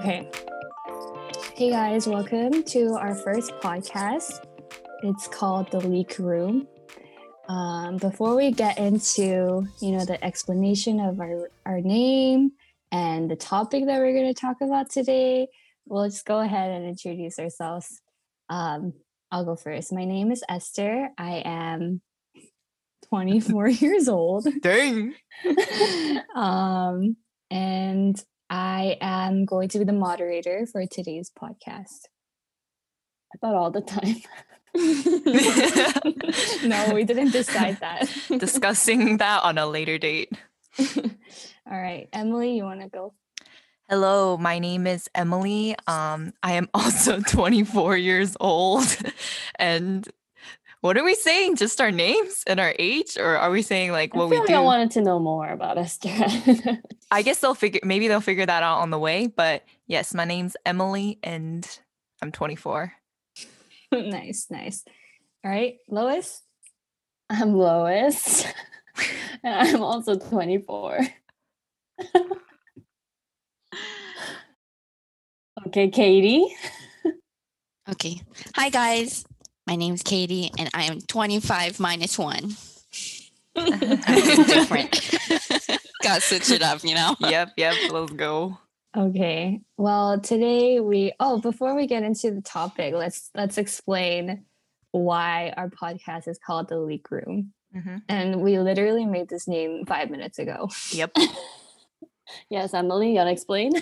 Okay. Hey guys, welcome to our first podcast. It's called The Leak Room. Um, before we get into, you know, the explanation of our, our name and the topic that we're going to talk about today, we'll just go ahead and introduce ourselves. Um, I'll go first. My name is Esther. I am 24 years old. Dang. um, and I am going to be the moderator for today's podcast. I thought all the time. no, we didn't decide that. Discussing that on a later date. all right. Emily, you want to go? Hello, my name is Emily. Um, I am also 24 years old. And what are we saying? Just our names and our age? Or are we saying like what I we feel like do? I wanted to know more about Esther. I guess they'll figure maybe they'll figure that out on the way. But yes, my name's Emily and I'm 24. nice, nice. All right, Lois. I'm Lois. and I'm also 24. okay, Katie. Okay. Hi, guys. My name's Katie, and I am 25 minus one. Different. Got to switch it up, you know? yep, yep, let's go. Okay. Well, today we oh, before we get into the topic, let's let's explain why our podcast is called The Leak Room. hmm And we literally made this name 5 minutes ago. Yep. Yes, Emily, you want to explain?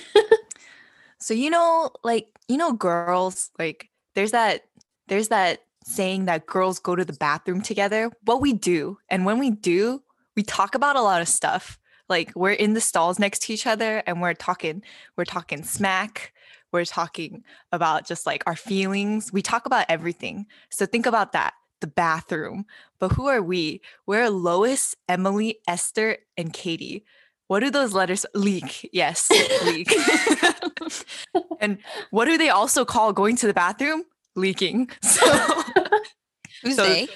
So you know, like you know, girls like there's that there's that saying that girls go to the bathroom together. What we do, and when we do, we talk about a lot of stuff. Like we're in the stalls next to each other, and we're talking we're talking smack. We're talking about just like our feelings. We talk about everything. So think about that the bathroom. But who are we? We're Lois, Emily, Esther, and Katie. What do those letters leak? Yes, leak. and what do they also call going to the bathroom? Leaking. So, Who's So- they?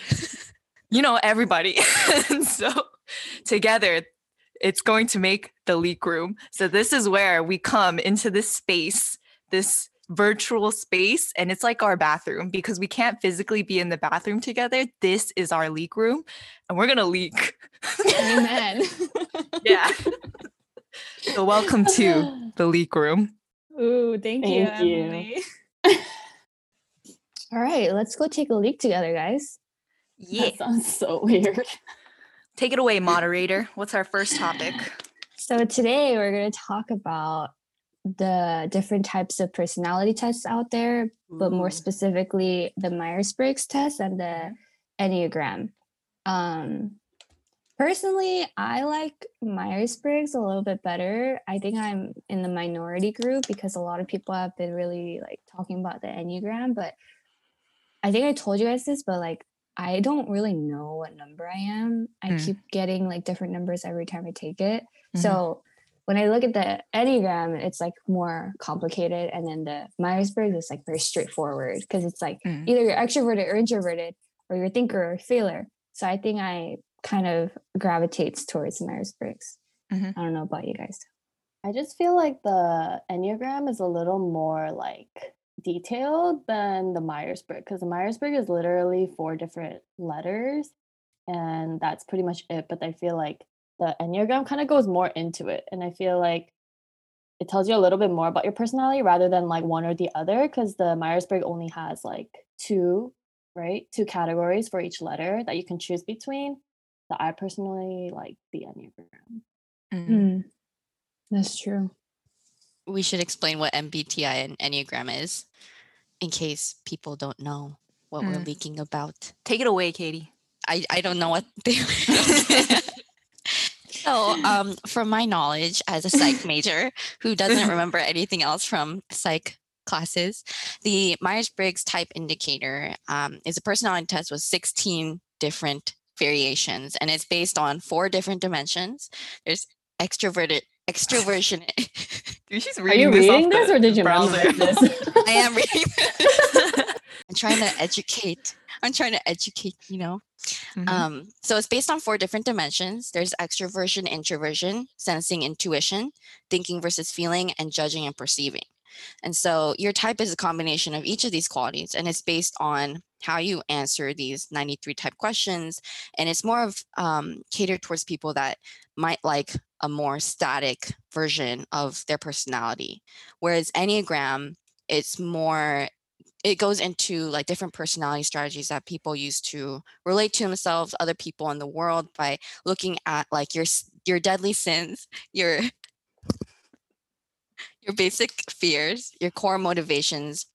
you know, everybody. and so together, it's going to make the leak room. So this is where we come into this space, this virtual space, and it's like our bathroom because we can't physically be in the bathroom together. This is our leak room, and we're gonna leak. Amen. yeah. so welcome to the leak room. Ooh, thank, you, Thank you. Emily. All right, let's go take a leak together, guys. Yeah. That sounds so weird. Take it away, moderator. What's our first topic? So today we're going to talk about the different types of personality tests out there, but more specifically the Myers-Briggs test and the Enneagram. Um, personally, I like Myers-Briggs a little bit better. I think I'm in the minority group because a lot of people have been really like talking about the Enneagram, but I think I told you guys this, but like I don't really know what number I am. I Mm. keep getting like different numbers every time I take it. Mhm. So when I look at the Enneagram, it's like more complicated. And then the Myers Briggs is like very straightforward because it's like Mm. either you're extroverted or introverted, or you're a thinker or a feeler. So I think I kind of gravitates towards Myers Briggs. Mhm. I don't know about you guys. I just feel like the Enneagram is a little more like detailed than the Myers Briggs because the Myers Briggs is literally four different letters and that's pretty much it. But I feel like the Enneagram kind of goes more into it. And I feel like it tells you a little bit more about your personality rather than like one or the other because the Myers Briggs only has like two, right? Two categories for each letter that you can choose between. So I personally like the Enneagram. Mm. Hmm. That's true. We should explain what MBTI and Enneagram is in case people don't know what we're Mm. leaking about. Take it away, Katie. I, I don't know what they So, um, from my knowledge as a psych major who doesn't remember anything else from psych classes, the Myers Briggs type indicator um, is a personality test with 16 different variations, and it's based on four different dimensions. There's extroverted, extroversion. She's Are you this reading this the or did you browser. this? I am reading. I'm trying to educate. I'm trying to educate, you know. Mhm. Um, so it's based on four different dimensions. There's extroversion, introversion, sensing, intuition, thinking versus feeling, and judging and perceiving. And so your type is a combination of each of these qualities, and it's based on how you answer these 93 type questions. And it's more of um, catered towards people that might like a more static version of their personality. Whereas Enneagram, it's more it goes into like different personality strategies that people use to relate to themselves other people in the world by looking at like your your deadly sins your your basic fears your core motivations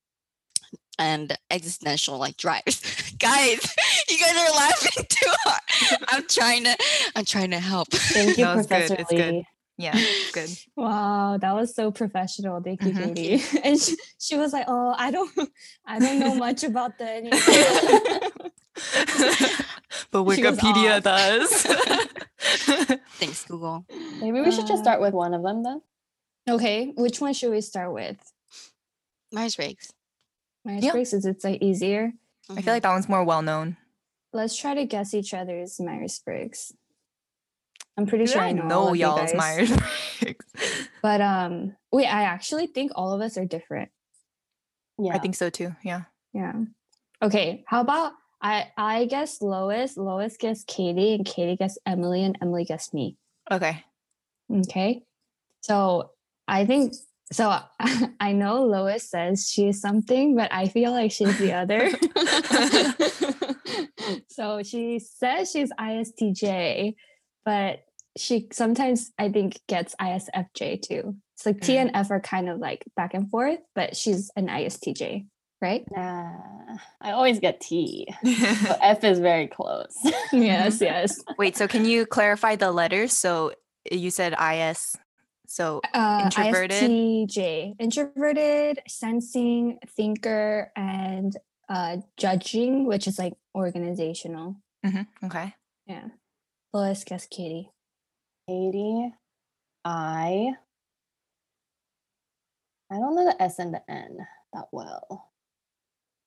and existential like drives guys you guys are laughing too hard i'm trying to i'm trying to help Thank you, No, it's good, Professor it's good. Lee. Yeah, good. Wow, that was so professional. Thank you, Mhm. Katie. And she, she was like, "Oh, I don't, I don't know much about the." Enneagram." but Wikipedia does. thanks google Maybe we should just start with one of them then. okay, which one should we start with? myers-briggs Myers Yeah. Is it's like easier? I feel like that one's more well known. Let's try to guess each other's Myers Briggs. I'm pretty Dude, sure I know, all know y'all's. Myers Briggs. But um, wait, I actually think all of us are different. Yeah. I think so too. Yeah. Yeah. Okay. How about I? I guess Lois. Lois guessed Katie, and Katie guessed Emily, and Emily guessed me. Okay. Okay. So I think so. I know Lois says she's something, but I feel like she's the other. so she says she's ISTJ, but she sometimes I think gets ISFJ too. It's like T and mm. F are kind of like back and forth, but she's an ISTJ, right? Nah, I always get T. So F is very close. yes, yes. Wait, so can you clarify the letters? So you said IS. So Uh, Introverted? ISTJ, introverted, sensing, thinker, and uh, judging, which is like organizational. mhm, okay. Yeah. Lois guess Katie. Katie, I. I don't know the S and the N that well.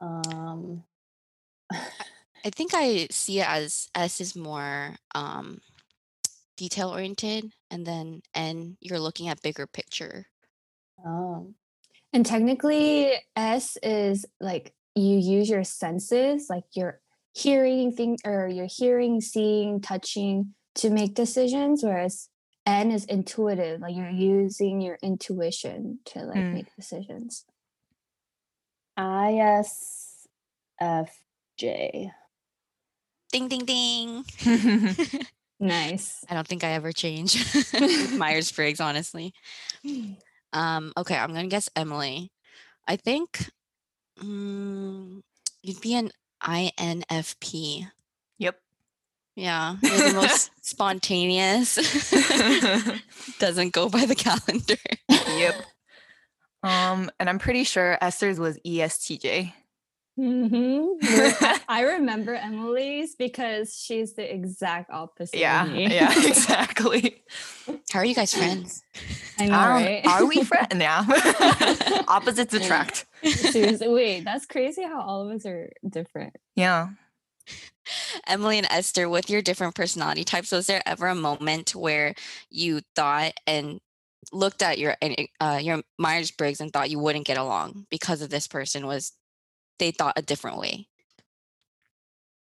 Um, I think I see it as S is more um, detail oriented, and then N you're looking at bigger picture. um, And technically, S is like you use your senses, like you're hearing thing or you're hearing, seeing, touching to make decisions, whereas N is intuitive, like you're using your intuition to like Mm. make decisions. ISFJ. Ding ding ding. Nice. I don't think I ever change Myers Briggs, honestly. Um, okay, I'm gonna guess Emily. I think mm, you'd be an INFP. yep. Yeah, you're the most spontaneous. Doesn't go by the calendar. yep. Um, and I'm pretty sure Esther's was ESTJ. Mm-hmm. I remember Emily's because she's the exact opposite. Yeah, of me. yeah, exactly. How are you guys friends? I know, Um, right? Are we friends? Yeah. Opposites attract. Seriously, wait, that's crazy how all of us are different. Yeah. Emily and Esther, with your different personality types, was there ever a moment where you thought and looked at your uh, your Myers Briggs and thought you wouldn't get along because of this person? Was they thought a different way?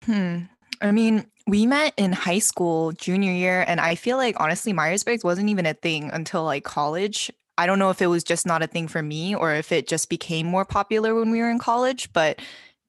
Hmm. I mean, we met in high school junior year, and I feel like honestly, Myers Briggs wasn't even a thing until like college. I don't know if it was just not a thing for me or if it just became more popular when we were in college, but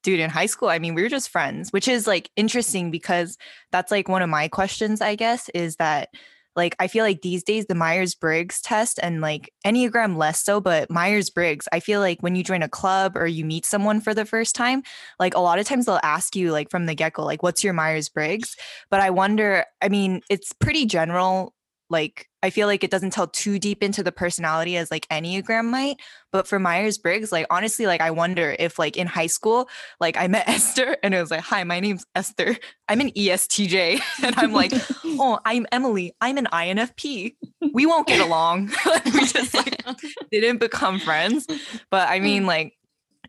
dude, in high school, I mean, we were just friends, which is like interesting because that's like one of my questions, I guess, is that like I feel like these days the Myers Briggs test and like Enneagram less so, but Myers Briggs, I feel like when you join a club or you meet someone for the first time, like a lot of times they'll ask you like from the get-go like what's your myers-briggs? But i wonder i mean it's pretty general like i feel like it doesn't tell too deep into the personality as like enneagram might but for myers-briggs like honestly like i wonder if like in high school like i met esther and it was like hi my name's esther. I'm an estj and i'm like oh i'm emily. I'm an infp we won't get along. We just like didn't become friends. But i mean mm. like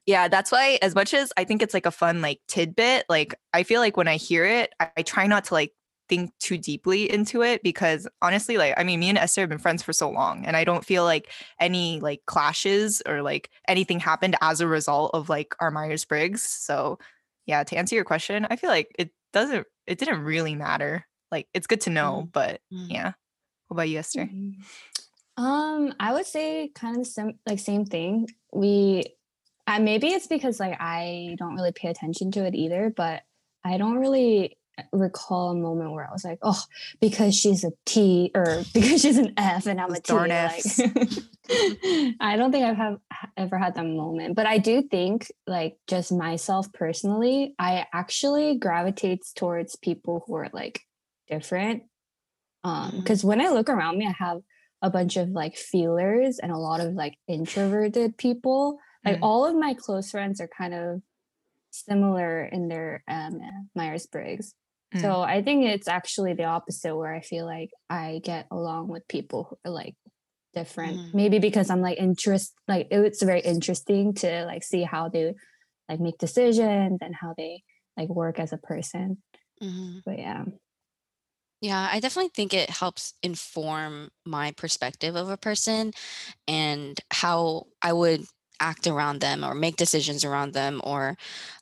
yeah, that's why as much as I think it's like a fun like tidbit, like I feel like when I hear it, I, I try not to like think too deeply into it because honestly, like I mean, me and Esther have been friends for so long, and I don't feel like any like clashes or like anything happened as a result of like our Myers Briggs. So yeah, to answer your question, I feel like it doesn't. It didn't really matter. Like it's good to know, Mm. but Mm. yeah. What about you, Esther? Mhm. Um, I would say kind of the same, like same thing. We, uh, maybe it's because like I don't really pay attention to it either, but I don't really recall a moment where I was like, oh, because she's a T or because she's an F and I'm a T. Like, I don't think I've have, ever had that moment, but I do think like just myself personally, I actually gravitates towards people who are like different. Um, because when I look around me, I have a bunch of like feelers and a lot of like introverted people. Like Mm. all of my close friends are kind of similar in their um Myers Briggs. Mm. So I think it's actually the opposite where I feel like I get along with people who are like different. Mm. Maybe because I'm like interest like it's very interesting to like see how they like make decisions and how they like work as a person. Mhm. But yeah. Yeah, I definitely think it helps inform my perspective of a person and how I would act around them or make decisions around them or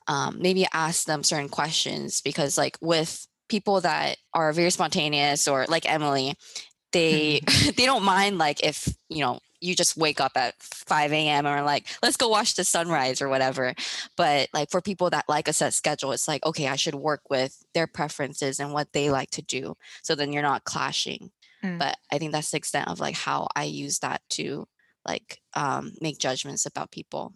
um, maybe ask them certain questions because like with people that are very spontaneous or like Emily, they they don't mind like if you know you just wake up at 5 a.m. or like let's go watch the sunrise or whatever but like for people that like a set schedule it's like okay i should work with their preferences and what they like to do so then you're not clashing Mm. but i think that's the extent of like how i use that to like um, make judgments about people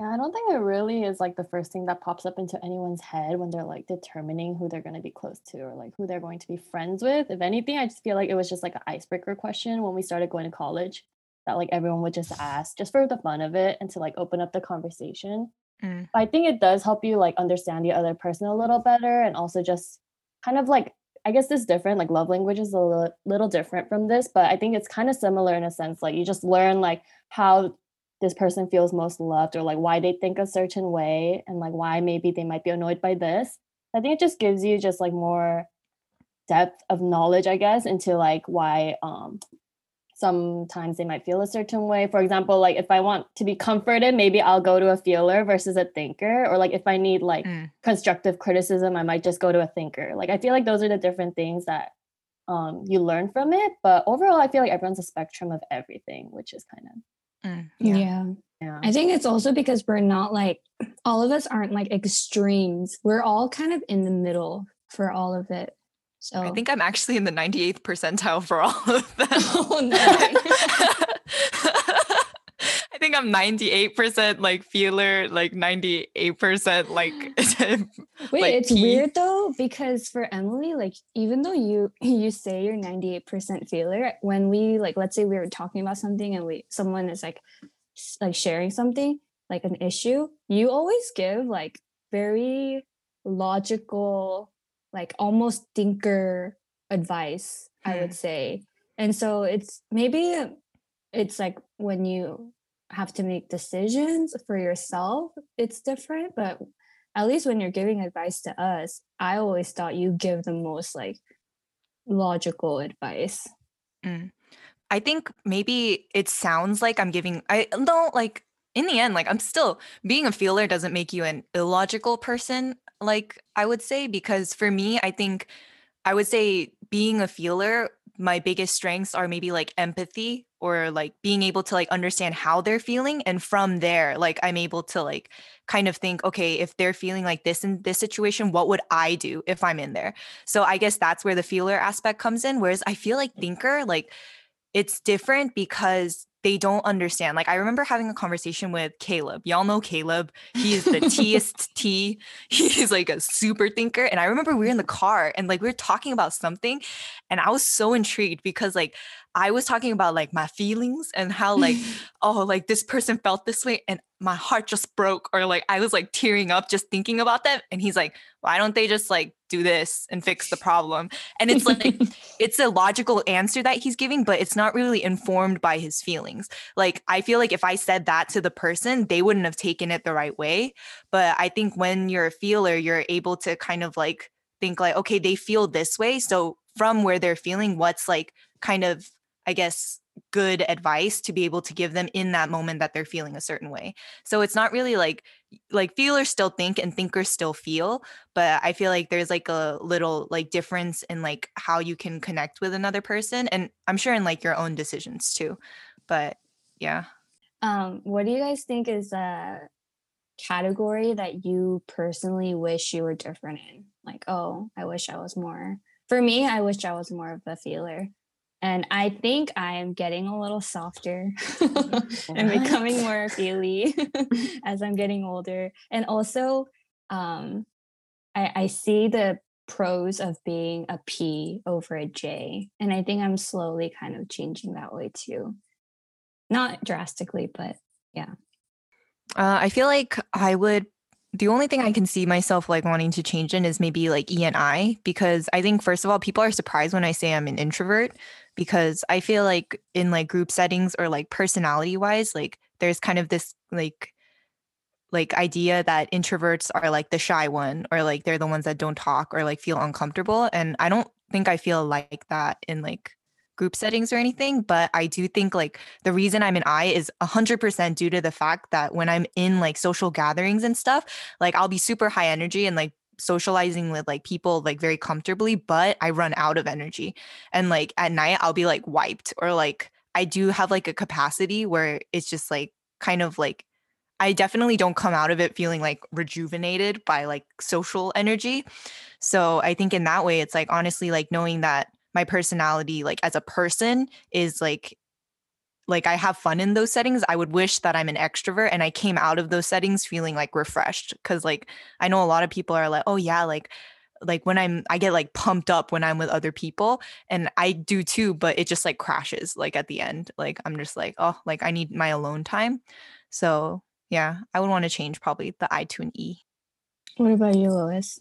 Yeah, I don't think it really is like the first thing that pops up into anyone's head when they're like determining who they're going to be close to or like who they're going to be friends with. If anything, I just feel like it was just like an icebreaker question when we started going to college that like everyone would just ask just for the fun of it and to like open up the conversation. Mm. But I think it does help you like understand the other person a little better and also just kind of like I guess this is different like love language is a little, little different from this, but I think it's kind of similar in a sense like you just learn like how this person feels most loved or like why they think a certain way and like why maybe they might be annoyed by this. I think it just gives you just like more depth of knowledge, I guess, into like why um sometimes they might feel a certain way. For example, like if I want to be comforted, maybe I'll go to a feeler versus a thinker. Or like if I need like Mm. constructive criticism, I might just go to a thinker. Like I feel like those are the different things that um you learn from it. But overall, I feel like everyone's a spectrum of everything, which is kind of Mm. Yeah. Yeah. yeah. I think it's also because we're not like all of us aren't like extremes. We're all kind of in the middle for all of it. So I think I'm actually in the 98th percentile for all of them. Oh, no. I think I'm 98% like feeler, like 98% like Wait, like it's weird though because for Emily, like even though you you say you're 98% feeler, when we like let's say we were talking about something and we someone is like like sharing something, like an issue, you always give like very logical, like almost thinker advice, I Hmm. would say. And so it's maybe it's like when you have to make decisions for yourself, it's different, but at least when you're giving advice to us, I always thought you give the most like logical advice. I think maybe it sounds like I'm giving I don't like in the end like I'm still being a feeler doesn't make you an illogical person like I would say because for me I think I would say being a feeler my biggest strengths are maybe like empathy or like being able to like understand how they're feeling and from there like I'm able to like kind of think okay if they're feeling like this in this situation what would I do if I'm in there? So I guess that's where the feeler aspect comes in whereas I feel like thinker like it's different because they don't understand. Like I remember having a conversation with Caleb. Y'all know Caleb. He is the Test T. He's like a super thinker. And I remember we were in the car and like we were talking about something and I was so intrigued because like I was talking about like my feelings and how like oh like this person felt this way and my heart just broke or like I was like tearing up just thinking about that and he's like why don't they just like do this and fix the problem and it's like it's a logical answer that he's giving, but it's not really informed by his feelings. Like, I feel like if I said that to the person, they wouldn't have taken it the right way. But I think when you're a feeler, you're able to kind of like think like okay they feel this way so from where they're feeling what's like kind of i guess good advice to be able to give them in that moment that they're feeling a certain way. So it's not really like like feelers still think and thinkers still feel, but I feel like there's like a little like difference in like how you can connect with another person and I'm sure in like your own decisions too. But yeah. Um what do you guys think is a category that you personally wish you were different in? Like, oh, I wish I was more. For me, I wish I was more of a feeler. And I think I am getting a little softer and becoming more feely as I'm getting older. And also, um, I, I see the pros of being a P over a J. And I think I'm slowly kind of changing that way too. Not drastically, but yeah. Uh, I feel like I would the only thing I can see myself like wanting to change in is maybe like E and I because I think first of all people are surprised when I say I'm an introvert because I feel like in like group settings or like personality wise like there's kind of this like like idea that introverts are like the shy one or like they're the ones that don't talk or like feel uncomfortable and I don't think I feel like that in like group settings or anything, but I do think like the reason I'm an I is 100% due to the fact that when I'm in like social gatherings and stuff, like I'll be super high energy and like socializing with like people like very comfortably, but I run out of energy. And like at night, I'll be like wiped or like I do have like a capacity where it's just like kind of like I definitely don't come out of it feeling like rejuvenated by like social energy. So I think in that way, it's like honestly, like knowing that my personality like as a person is like like I have fun in those settings. I would wish that I'm an extrovert and I came out of those settings feeling like refreshed cuz like I know a lot of people are like, "Oh yeah, like like when I'm I get like pumped up when I'm with other people and I do too, but it just like crashes like at the end. Like I'm just like, "Oh, like I need my alone time." So, yeah, I would want to change probably the I to an E. What about you, Lois?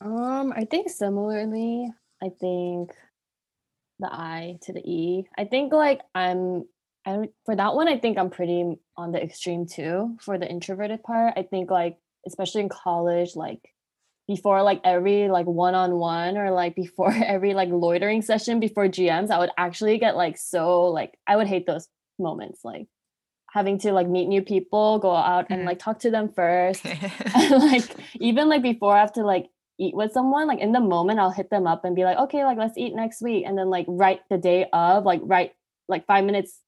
Um, I think similarly. I think the I to the E. I think like I'm I for that one I think I'm pretty on the extreme too for the introverted part. I think like especially in college like before like every like one-on-one or like before every like loitering session before GMs I would actually get like so like I would hate those moments like having to like meet new people, go out and mm-hmm. like talk to them first. and like even like before I have to like eat with someone, like in the moment, I'll hit them up and be like, okay, like let's eat next week. And then like right the day of, like right like five minutes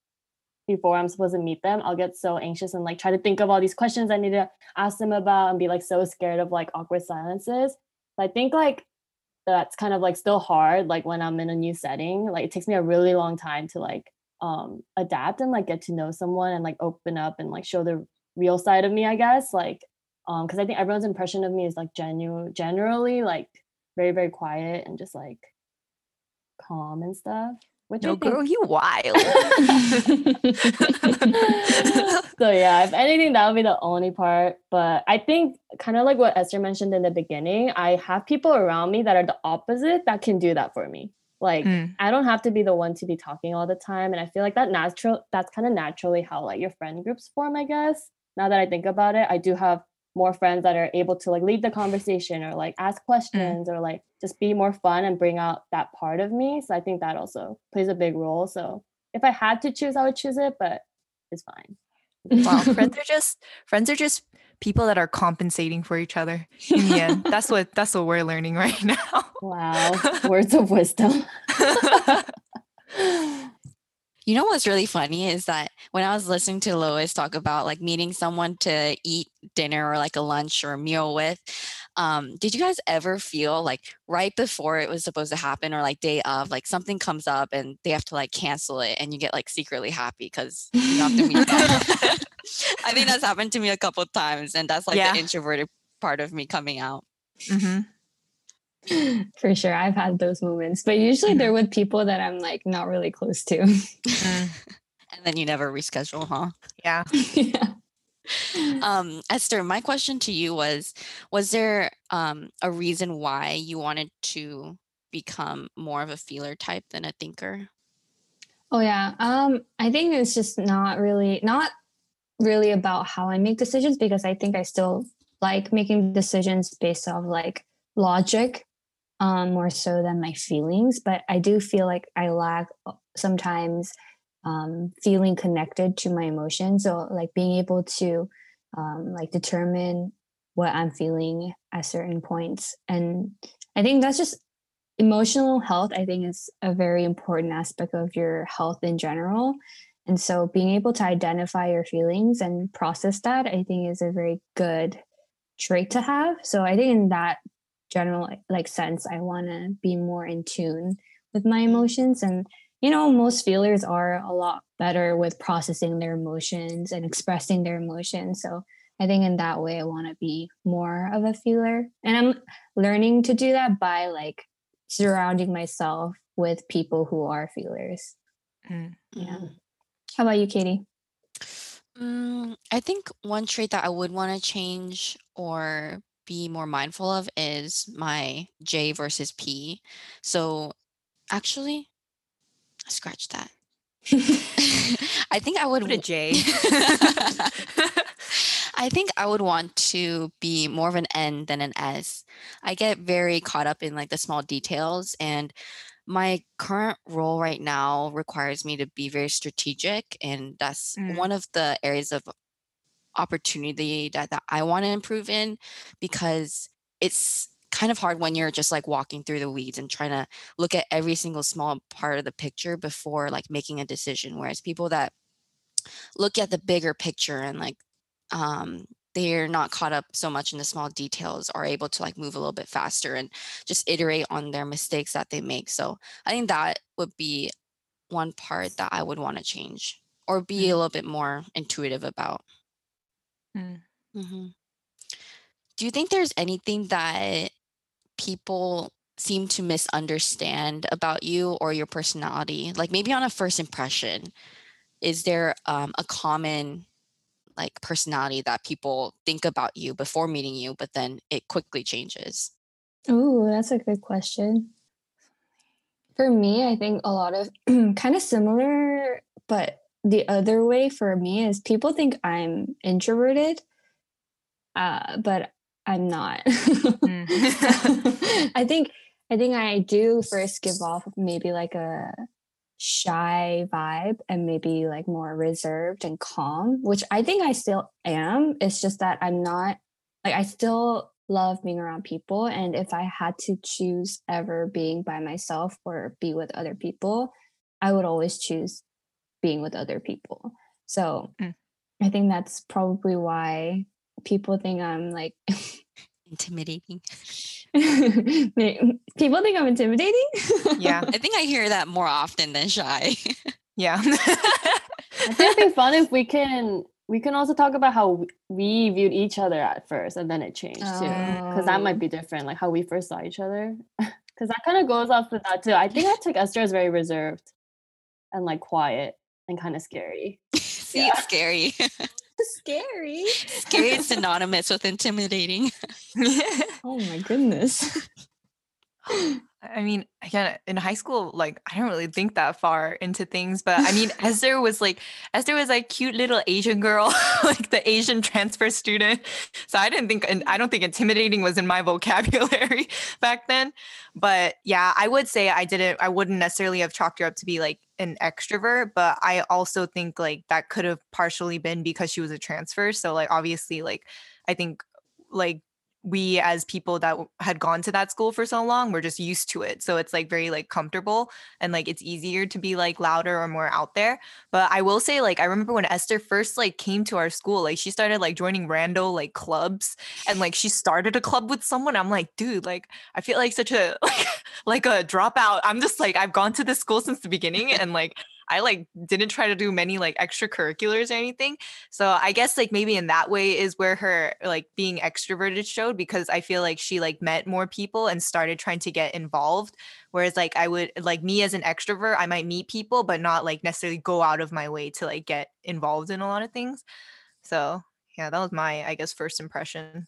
before I'm supposed to meet them, I'll get so anxious and like try to think of all these questions I need to ask them about and be like so scared of like awkward silences. So I think like that's kind of like still hard, like when I'm in a new setting. Like it takes me a really long time to like um adapt and like get to know someone and like open up and like show the real side of me, I guess. Like um because i think everyone's impression of me is like genuine generally like very very quiet and just like calm and stuff which no, I think... girl, you wild. so yeah, if anything, that would be the only part. But I think kind of like what Esther mentioned in the beginning, I have people around me that are the opposite that can do that for me. Like mm. I don't have to be the one to be talking all the time. And I feel like that natural that's kind of naturally how like your friend groups form, I guess. Now that I think about it, I do have more friends that are able to like lead the conversation or like ask mm. questions mm. or like just be more fun and bring out that part of me. So I think that also plays a big role. So if I had to choose, I would choose it, but it's fine. Wow, friends are just friends are just people that are compensating for each other in the end. That's what that's what we're learning right now. Wow. Words of wisdom. You know what's really funny is that when I was listening to Lois talk about like meeting someone to eat dinner or like a lunch or a meal with, um, did you guys ever feel like right before it was supposed to happen or like day of, like something comes up and they have to like cancel it and you get like secretly happy because you have to meet? I think that's happened to me a couple times and that's like yeah. the introverted part of me coming out. Mm-hmm. For sure. I've had those moments, but usually they're with people that I'm like not really close to. And then you never reschedule, huh? Yeah. yeah. Um, Esther, my question to you was Was there um, a reason why you wanted to become more of a feeler type than a thinker? Oh, yeah. Um, I think it's just not really, not really about how I make decisions because I think I still like making decisions based off like logic um, more so than my feelings. But I do feel like I lack uh, sometimes um, feeling connected to my emotions. So like being able to um, like determine what I'm feeling at certain points. And I think that's just emotional health, I think is a very important aspect of your health in general. And so being able to identify your feelings and process that, I think is a very good trait to have. So I think in that general like sense, I want to be more in tune with my emotions. And you know most feelers are a lot better with processing their emotions and expressing their emotions. So i think in that way i want to be more of a feeler. And i'm learning to do that by like surrounding myself with people who are feelers. Mm. yeah. How about you katie? Mm, I think one trait that I would want to change or be more mindful of is my J versus P. So actually, scratch that. I think I would What a J. I think I would want to be more of an N than an S. I get very caught up in like the small details and my current role right now requires me to be very strategic and that's Mm. one of the areas of opportunity that, that I want to improve in because it's kind of hard when you're just like walking through the weeds and trying to look at every single small part of the picture before like making a decision whereas people that look at the bigger picture and like um they're not caught up so much in the small details are able to like move a little bit faster and just iterate on their mistakes that they make. So i think that would be one part that i would want to change or be a little bit more intuitive about Mm. Mhm. do you think there's anything that people seem to misunderstand about you or your personality like maybe on a first impression is there um, a common like personality that people think about you before meeting you but then it quickly changes Ooh, that's a good question. For me, I think a lot of kind of similar, but the other way for me is people think I'm introverted, uh, but I'm not. I think I think I do first give off maybe like a shy vibe and maybe like more reserved and calm, which I think I still am. It's just that I'm not like I still love being around people and if I had to choose ever being by myself or be with other people, I would always choose being with other people. So Mm. I think that's probably why people think I'm like intimidating people think I'm intimidating. yeah. i think i hear that more often than shy Yeah. I think it'd be fun if we can we can also talk about how we viewed each other at first and then it changed too. Because that Oh. might be different, like how we first saw each other. Because that kind of goes off with that too. I think I took Esther as very reserved and like quiet and kind of scary. see Yeah. it's scary Scary. scary is synonymous with intimidating Oh my goodness. Oh. I mean, again, in high school, like I don't really think that far into things, but I mean, Esther was like, Esther was like cute little Asian girl, like the Asian transfer student. So I didn't think, and I don't think intimidating was in my vocabulary back then. But yeah, I would say I didn't, I wouldn't necessarily have chalked her up to be like an extrovert, but I also think like that could have partially been because she was a transfer. So like obviously, like I think like we as people that had gone to that school for so long we're just used to it. So it's like very like comfortable and like it's easier to be like louder or more out there. But i will say like i remember when esther first like came to our school like she started like joining rando like clubs and like she started a club with someone. I'm like dude like i feel like such a like like a dropout. I'm just like i've gone to this school since the beginning and like i like didn't try to do many like extracurriculars or anything so I guess like maybe in that way is where her like being extroverted showed because I feel like she like met more people and started trying to get involved. Whereas like I would like me as an extrovert, I might meet people but not like necessarily go out of my way to like get involved in a lot of things. So yeah, that was my I guess first impression.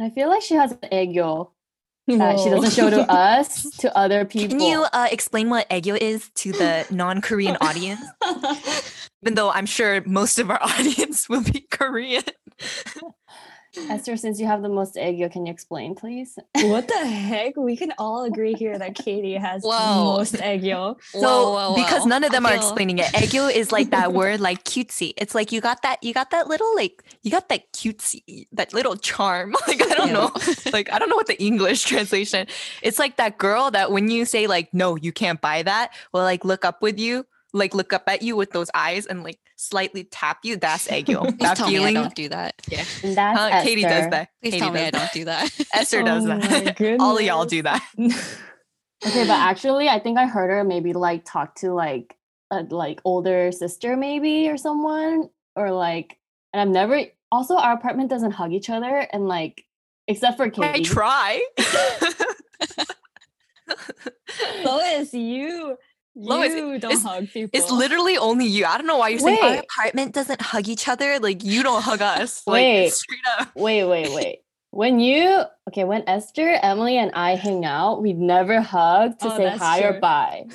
I feel like she has an aegyo that she doesn't show to us, to other people. Can you uh, explain what aegyo is to the non-Korean audience? Even though I'm sure most of our audience will be Korean. Esther, since you have the most egg, can you explain, please? what the heck? We can all agree here that Katie has the Whoa. most egg So Whoa, whoa, because none of them are explaining it, aegyo is like that word like cutesy. It's like you got that you got that little like you got that cutesy that little charm. Like I don't Ew. know. Like I don't know what the English translation. It's like that girl that when you say like no, you can't buy that, will like look up with you, like look up at you with those eyes and like slightly tap you. That's aegyo. Please that tell me I don't do that. Yeah. that's Uh, Katie does that. Please Katie tell me I that. don't do that. Esther does Oh that. All of y'all do that. Okay, but actually, I think I heard her maybe like talk to like a like older sister, maybe or someone, or like, and I've never. Also, our apartment doesn't hug each other, and like, except for Katie. I try. Lois, you, Lois, you don't it's- hug people. It's literally only you. I don't know why you're saying our apartment doesn't hug each other. Like you don't hug us. Like Wait. straight up. Wait, wait, wait. When you okay, when Esther, Emily, and I hang out, we never hug to Oh, say hi or bye.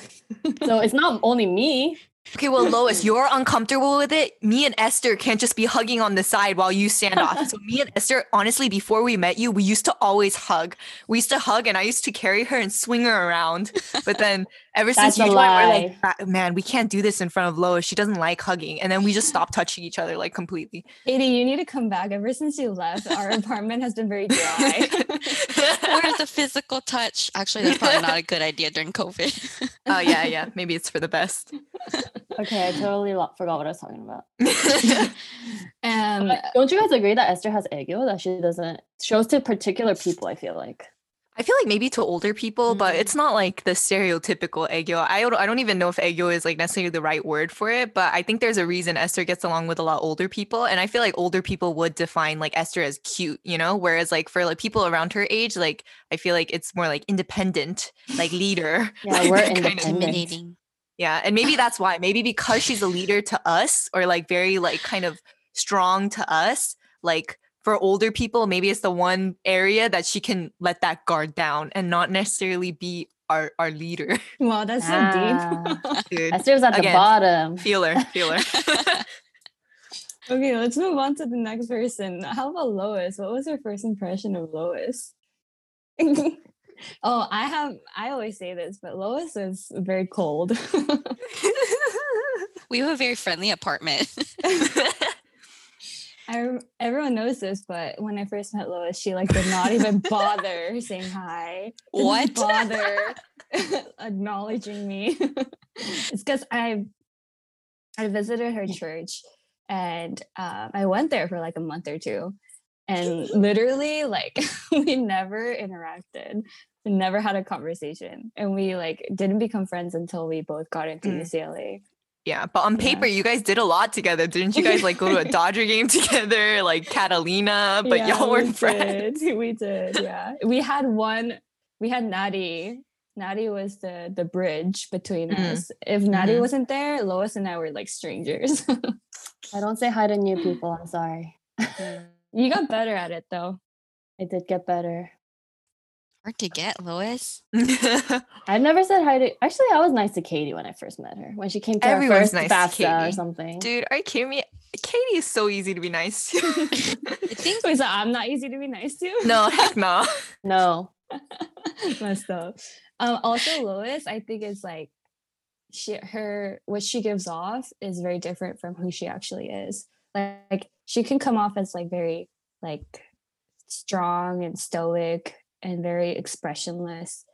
So it's not only me. Okay, well, Lois, you're uncomfortable with it. Me and Esther can't just be hugging on the side while you stand off. So me and Esther, honestly, before we met you, we used to always hug. We used to hug, and I used to carry her and swing her around. But then ever since you a joined, we're like, "Ah, man, we can't do this in front of Lois. She doesn't like hugging. And then we just stopped touching each other like completely. Katie, you need to come back. Ever since you left, our apartment has been very dry. Where's the physical touch? Actually, that's probably not a good idea during COVID. oh yeah, yeah. Maybe it's for the best. Okay, I totally lo- forgot what I was talking about. um, But don't you guys agree that Esther has aegyo that she doesn't shows to particular people? I feel like. I feel like maybe to older people, but Mm. it's not like the stereotypical aegyo. I don't, I don't even know if aegyo is like necessarily the right word for it, but I think there's a reason Esther gets along with a lot older people, and I feel like older people would define like Esther as cute, you know, whereas like for like people around her age, like I feel like it's more like independent, like leader. Yeah, like we're that kind of- independent. Intimidating. Yeah, and maybe that's why. Maybe because she's a leader to us, or like very like kind of strong to us, like for older people, maybe it's the one area that she can let that guard down and not necessarily be our our leader. wow, that's so deep. Ah, Dude, Esther's at the Again. bottom. feeler, feeler. okay, let's move on to the next person. How about Lois? What was your first impression of Lois? Oh, I have. I always say this, but Lois is very cold. We have a very friendly apartment. I everyone knows this, but when I first met Lois, she like did not even bother saying hi. didn't What? bother acknowledging me? it's because I I visited her church, and um, I went there for like a month or two, and literally like we never interacted. We never had a conversation, and we like didn't become friends until we both got into Mm. UCLA. yeah, but on Yeah. paper, you guys did a lot together, didn't you? Guys like go to a Dodger game together, like Catalina, but Yeah, y'all weren't friends. did. We did, yeah. We had one. We had Natty. Natty was the the bridge between Mhm. us. If Natty Mhm. wasn't there, Lois and I were like strangers. I don't say hi to new people. I'm sorry. You got better at it though. I did get better. Hard to get, Lois. I've never said hi to. Actually, I was nice to Katie when I first met her. When she came to Everyone's our first nice to FAFSA or something. Dude, are you kidding me? Katie is so easy to be nice to. I think Wait, so I'm not easy to be nice to? no, heck no. No. messed up. Um, also, Lois, I think is like she her what she gives off is very different from who she actually is. Like she can come off as like very like strong and stoic and very expressionless.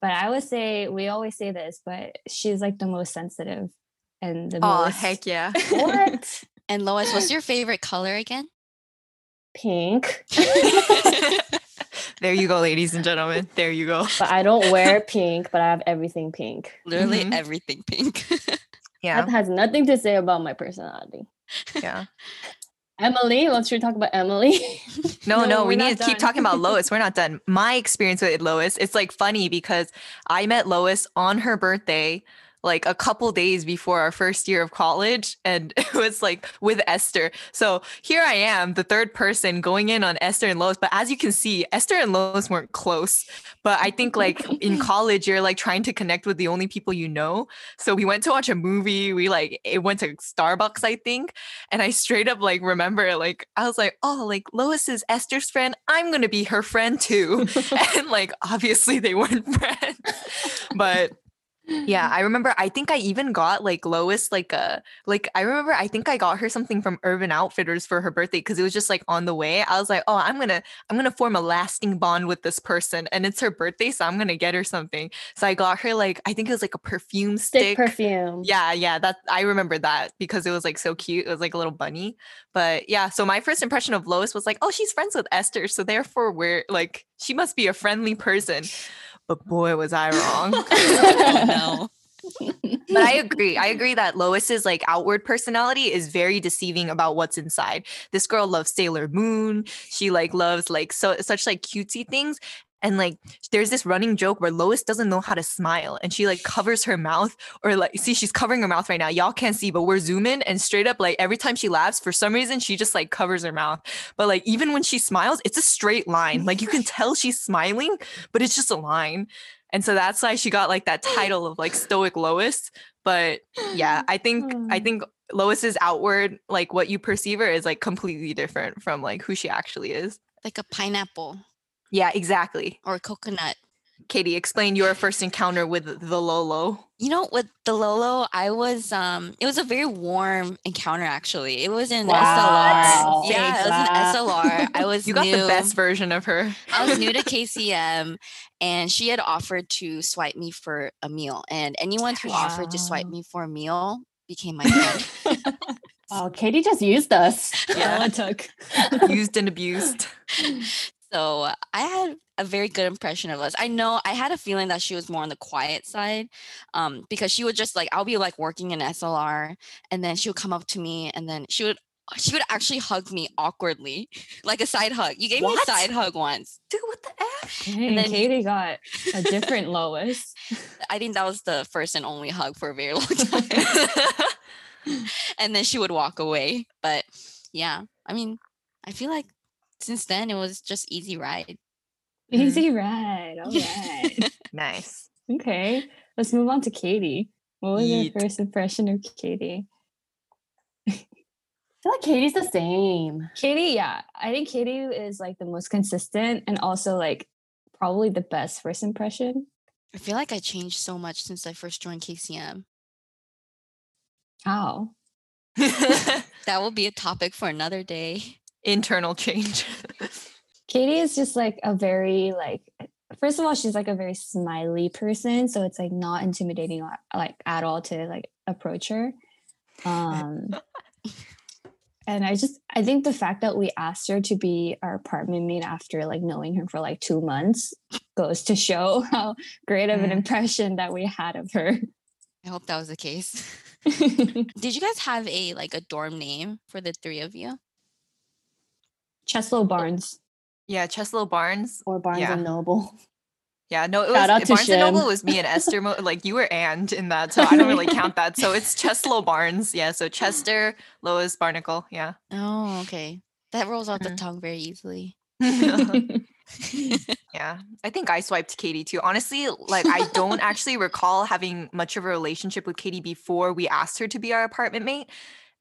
But I would say we always say this, but she's like the most sensitive and the Oh, most heck yeah. What? And Lois, what's your favorite color again? Pink. there you go, ladies and gentlemen. There you go. But I don't wear pink, but I have everything pink. Literally Mhm. everything pink. Yeah, That has nothing to say about my personality. Yeah. Emily, let's should we talk about Emily. No, No, no, we need to keep talking about Lois. We're not done. My experience with Lois, it's like funny because I met Lois on her birthday. Like a couple days before our first year of college and it was like with Esther. So here I am, the third person going in on Esther and Lois, but as you can see, Esther and Lois weren't close. But I think like in college you're like trying to connect with the only people you know. So we went to watch a movie, we like it went to Starbucks I think, and I straight up like remember like I was like, "Oh, like Lois is Esther's friend. I'm going to be her friend too." and like obviously they weren't friends. but yeah, I remember I think I even got like Lois like a like I remember I think I got her something from Urban Outfitters for her birthday because it was just like on the way. I was like, "Oh, I'm going to I'm to form a lasting bond with this person and it's her birthday, so I'm going to get her something." So I got her like I think it was like a perfume stick. Stick perfume. Yeah, yeah, that I remember that because it was like so cute. It was like a little bunny. But yeah, so my first impression of Lois was like, "Oh, she's friends with Esther, so therefore we're like she must be a friendly person." But boy, was I wrong. oh no. but I agree. I agree that Lois's like outward personality is very deceiving about what's inside. This girl loves Sailor Moon. She like loves like so such like cutesy things. And like there's this running joke where Lois doesn't know how to smile and she like covers her mouth or like see she's covering her mouth right now. Y'all can't see, but we're zooming and straight up like every time she laughs, for some reason she just like covers her mouth. But like even when she smiles, it's a straight line. Like you can tell she's smiling, but it's just a line. And so that's why she got like that title of like stoic Lois. But yeah, I think I hmm. think Lois's outward, like what you perceive her is like completely different from like who she actually is. Like a pineapple Yeah, exactly. or coconut. Katie, explain your first encounter with the Lolo. You know, with the Lolo, I was um it was a very warm encounter actually. It was in Wow. SLR. Yeah, it was an SLR. I was You got new. the best version of her. I was new to KCM and she had offered to swipe me for a meal. And anyone who offered to swipe me for a meal became my friend. Oh, Katie just used us. Yeah. All it took. Used and abused. So I had a very good impression of us. I know I had a feeling that she was more on the quiet side, um, because she would just like I'll be like working in SLR, and then she would come up to me, and then she would she would actually hug me awkwardly, like a side hug. You gave me a side hug once. Dude, what the F? Dang, then- Katie got a different Lois. I think that was the first and only hug for a very long time. and then she would walk away. But yeah, I mean, I feel like since then it was just easy ride. Mm-hmm. Easy ride. All right. nice. okay. Let's move on to Katie. What was Yeet. your first impression of Katie? I feel like Katie's the same. Katie, yeah. I think Katie is like the most consistent and also like probably the best first impression. I feel like I changed so much since I first joined KCM. How? That will be a topic for another day. Internal change. Katie is just like a very like first of all she's like a very smiley person so it's like not intimidating like at all to like approach her um and i just i think the fact that we asked her to be our apartment mate after like knowing her for like two months goes to show how great of an impression that we had of her I hope that was the case. Did you guys have a like a dorm name for the three of you? Cheslow barnes yeah, Cheslow Barnes. Or Barnes Yeah. and Noble. Yeah, no, it Shout out was to Barnes and Noble was me and Esther. Mo- like you were and in that, so I don't really count that. So it's Cheslow Barnes. Yeah, so Chester, Lois, Barnacle. Yeah. Oh, okay. That rolls off the Mhm. tongue very easily. yeah, I think I swiped Katie too. Honestly, like I don't actually recall having much of a relationship with Katie before we asked her to be our apartment mate.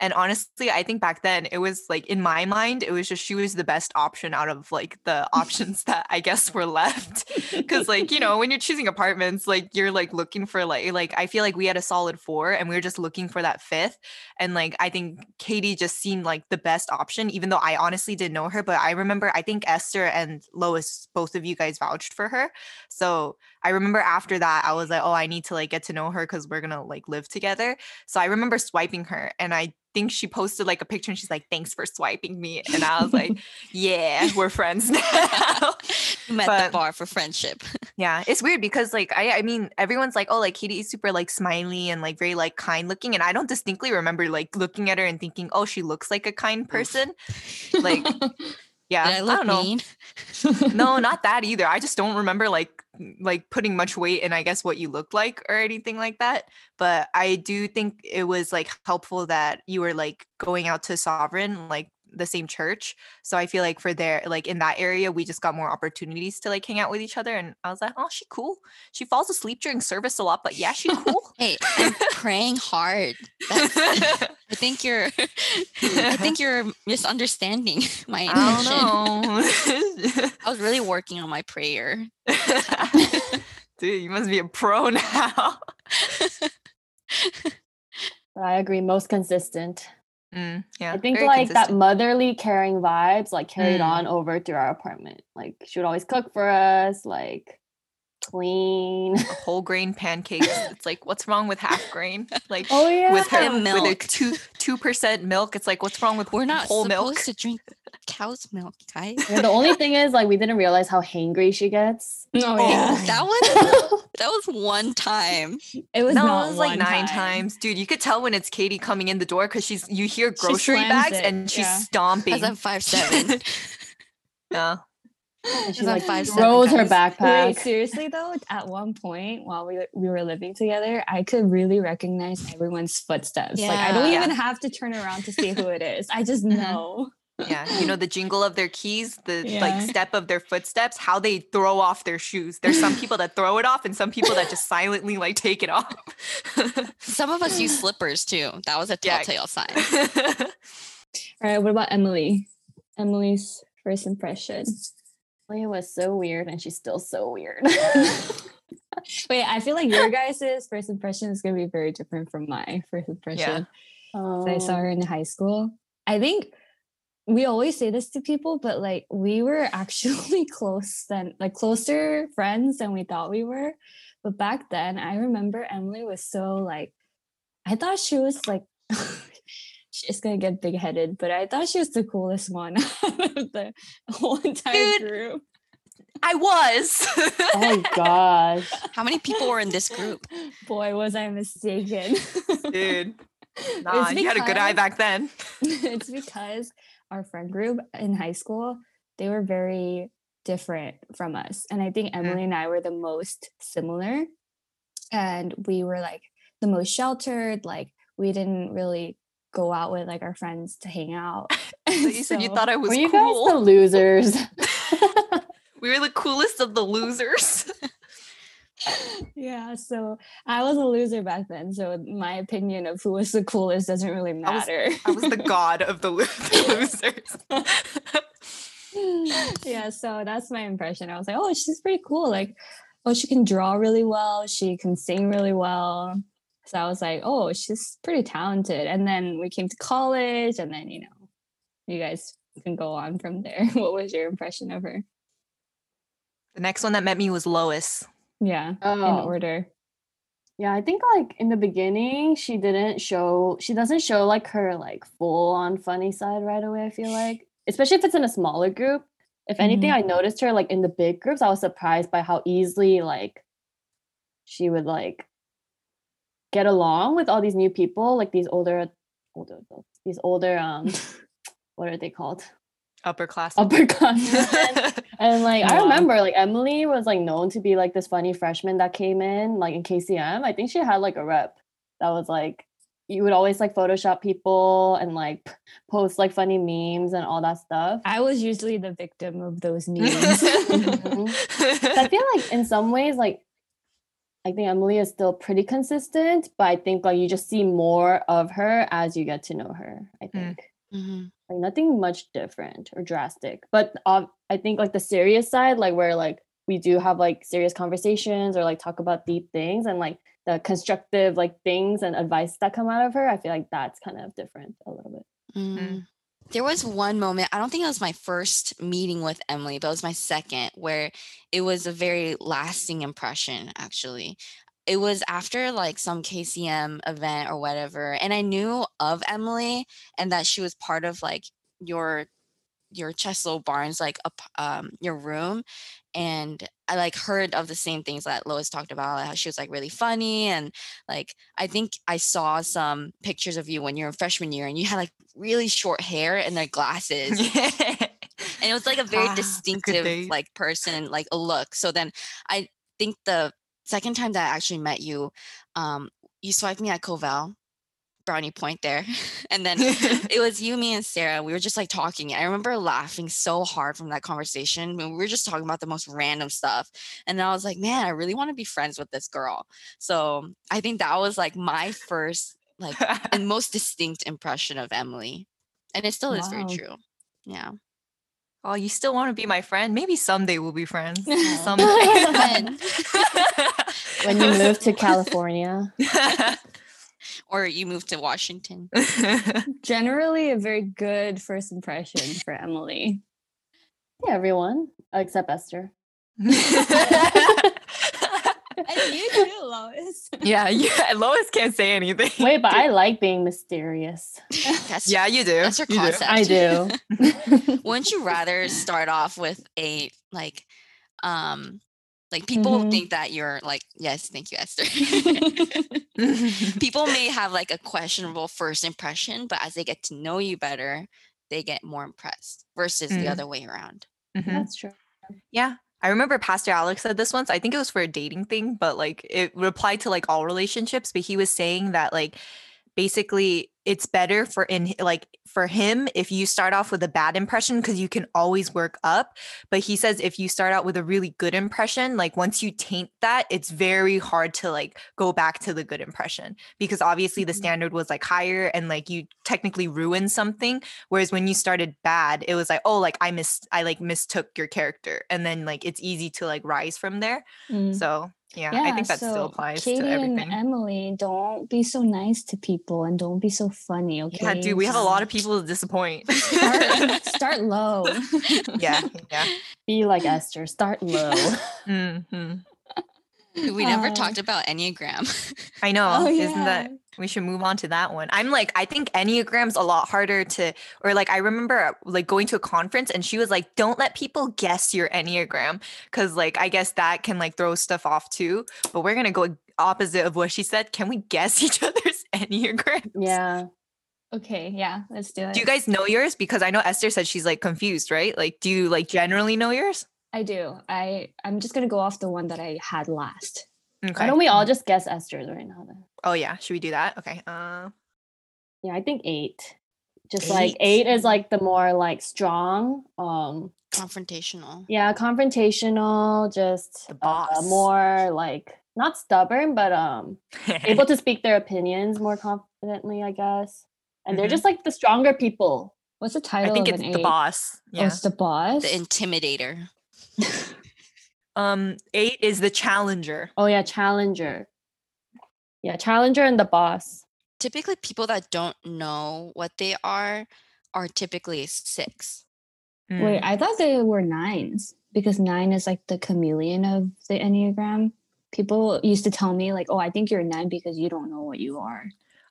And honestly, I think back then it was like in my mind, it was just she was the best option out of like the options that I guess were left. Cause like, you know, when you're choosing apartments, like you're like looking for like like I feel like we had a solid four and we were just looking for that fifth. And like I think Katie just seemed like the best option, even though I honestly didn't know her. But I remember I think Esther and Lois, both of you guys vouched for her. So I remember after that, I was like, oh, I need to like get to know her because we're gonna like live together. So I remember swiping her and I think she posted like a picture and she's like, thanks for swiping me. And I was like, yeah, we're friends now. You met But- the bar for friendship. Yeah, it's weird because like I I mean everyone's like oh like Katie is super like smiley and like very like kind looking and I don't distinctly remember like looking at her and thinking oh she looks like a kind person. Like Yeah, Did I I, don't know. no, not that either. I just don't remember like like putting much weight in I guess what you looked like or anything like that. But I do think it was like helpful that you were like going out to Sovereign like the same church. So I feel like for there like in that area we just got more opportunities to like hang out with each other and I was like, "Oh, she cool. She falls asleep during service a lot, but yeah, she cool." Hey, I'm praying hard. That's, I think you're I think you're misunderstanding my intention. I don't know. I was really working on my prayer. Dude, you must be a pro now. But I agree, most consistent. Mm, yeah. I think very like that motherly caring vibes like carried Mm. on over through our apartment. Like she would always cook for us, like clean. whole grain pancakes. It's like, what's wrong with half grain? Like Oh yeah. with her And with a milk. two two percent milk. It's like, what's wrong with We're not whole supposed milk? to drink cow's milk, guys. Yeah, the only thing is like we didn't realize how hangry she gets. oh Oh, yeah, That was that was one time. it was no, not it was like one nine time. times, dude. You could tell when it's Katie coming in the door because she's you hear She grocery bags it, and she's yeah. stomping. As I'm five seven. yeah, And she I'm like 5'7", throws her backpack. Wait, seriously though, at one point while we we were living together, I could really recognize everyone's footsteps. Like I don't Yeah. even have to turn around to see who it is. I just Mhm. know. Yeah. You know the jingle of their keys, the Yeah. like step of their footsteps, how they throw off their shoes. There's some people that throw it off, and some people that just silently like take it off. Some of us use slippers too. That was a Yeah. telltale sign. All right, what about Emily? Emily's first impression. Leah was so weird and she's still so weird. Wait, I feel like your guys's first impression is gonna be very different from my first impression. yeah. So I saw Um, her in high school. I think we always say this to people, but like we were actually close then, like closer friends than we thought we were. But back then, I remember Emily was so like, I thought she was like, she's gonna get big headed, but I thought she was the coolest one out of the whole entire Dude. group. I was. oh my gosh. How many people were in this group? Boy, was I mistaken. Dude. Nah, It's you had a good eye back then. it's because our friend group in high school they were very different from us and i think mm-hmm. emily and i were the most similar and we were like the most sheltered like we didn't really go out with like our friends to hang out So you said you thought I was Were you guys cool. the losers? we were the coolest of the losers. Yeah so i was a loser back then so my opinion of who was the coolest doesn't really I was- matter I was the god of the, lo- the losers. yeah, so that's my impression. I was like, oh, she's pretty cool. Like, oh, she can draw really well. She can sing really well. So I was like, oh, she's pretty talented. And then we came to college, and then, you know, you guys can go on from there. what was your impression of her? the next one that met me was Lois. Yeah, in Oh. order. Yeah, I think like in the beginning she didn't show she doesn't show like her like full on funny side right away, I feel like. Especially if it's in a smaller group. If anything, I noticed her like in the big groups, I was surprised by how easily like she would like get along with all these new people, like these older older adults, these older um what are they called? Upper class. upper class And like I remember like Emily was like known to be like this funny freshman that came in like in KCM. I think she had like a rep that was like you would always like Photoshop people and like post like funny memes and all that stuff. I was usually the victim of those memes. So I feel like in some ways like I think Emily is still pretty consistent, but I think like you just see more of her as you get to know her. I think Mhm. Like nothing much different or drastic but uh, i think like the serious side like where like we do have like serious conversations or like talk about deep things and like the constructive like things and advice that come out of her i feel like that's kind of different a little bit Mm. There was one moment, I don't think it was my first meeting with Emily, but it was my second, where it was a very lasting impression, actually. It was after like some KCM event or whatever, and I knew of Emily and that she was part of like your your Cheslow Barnes, like up um your room. And I like heard of the same things that Lois talked about, how she was like really funny and like I think I saw some pictures of you when you were in freshman year and you had like really short hair and like glasses. and it was like a very Ah, distinctive like person like a look. So then I think the second time that I actually met you, um, you swiped me at Covel, brownie point there, and then it was you, me, and Sarah. We were just like talking. I remember laughing so hard from that conversation. when We were just talking about the most random stuff. And I was like, man, I really want to be friends with this girl. So I think that was like my first, like, and most distinct impression of Emily. And it still is very true. Yeah. oh, you still want to be my friend? Maybe someday we'll be friends. Yeah. Someday. When- when you move to California. or you moved to Washington. Generally, a very good first impression for Emily. Yeah, everyone except Esther. And you too, Lois. yeah, yeah. Lois can't say anything. Wait, but I like being mysterious. That's Yeah, you do. That's her You do. concept. I do. Wouldn't you rather start off with a like um like people Mhm. think that you're like yes, thank you, Esther. people may have like a questionable first impression, but as they get to know you better, they get more impressed versus the Mm. other way around. Mhm. That's true. Yeah. I remember Pastor Alex said this once. I think it was for a dating thing, but like it replied to like all relationships. But he was saying that like basically it's better for in like for him if you start off with a bad impression because you can always work up. But he says if you start out with a really good impression, like once you taint that, it's very hard to like go back to the good impression because obviously the Mhm. standard was like higher and like you technically ruined something. Whereas when you started bad, it was like, oh, like I missed, I like mistook your character, and then like it's easy to like rise from there. Mm. So yeah, yeah, I think that still so applies Katie to everything. and Emily, don't be so nice to people and don't be so funny, okay? yeah, dude, we have a lot of people to disappoint. Start, start low. yeah, yeah. Be like Esther. Start low. hmm We never Uh, talked about Enneagram. I know. Oh, Isn't that we should move on to that one? I'm like, I think Enneagram's a lot harder to, or like, I remember like going to a conference and she was like, don't let people guess your Enneagram. Cause like, I guess that can like throw stuff off too. But we're going to go opposite of what she said. Can we guess each other's Enneagram? yeah. Okay, yeah, let's do it. Do you guys know yours? Because I know Esther said she's like confused, right? Like, do you like generally know yours? I do. I I'm just gonna go off the one that I had last. Okay. Why don't we all just guess Esther's right now then? Oh yeah. Should we do that? Okay. Uh, Yeah, I think eight. Just like Eight. eight is like the more like strong. Um Confrontational. yeah, confrontational, just The uh, boss. more like not stubborn, but um able to speak their opinions more confidently, I guess. And they're Mhm. just like the stronger people. What's the title? I think of it's an the eight? boss. Oh, Yeah. it's the boss. The intimidator. Um, eight is the challenger. Oh yeah, challenger. Yeah, challenger and the boss. Typically people that don't know what they are are typically six. Wait, Mm. I thought they were nines because nine is like the chameleon of the Enneagram. People used to tell me like, "Oh, I think you're a nine because you don't know what you are."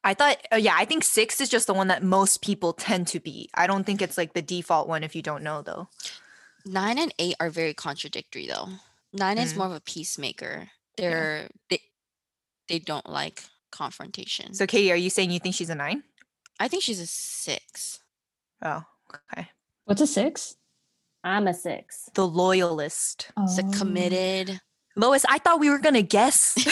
I thought, uh, yeah, I think six is just the one that most people tend to be. I don't think it's like the default one if you don't know though. Nine and eight are very contradictory though. Nine is Mm. more of a peacemaker. They're they they don't like confrontation. So, Katie, are you saying you think she's a nine? I think she's a six. Oh, okay. What's a six? I'm a six. The loyalist. It's a Oh. committed. Lois, I thought we were gonna guess. Wow,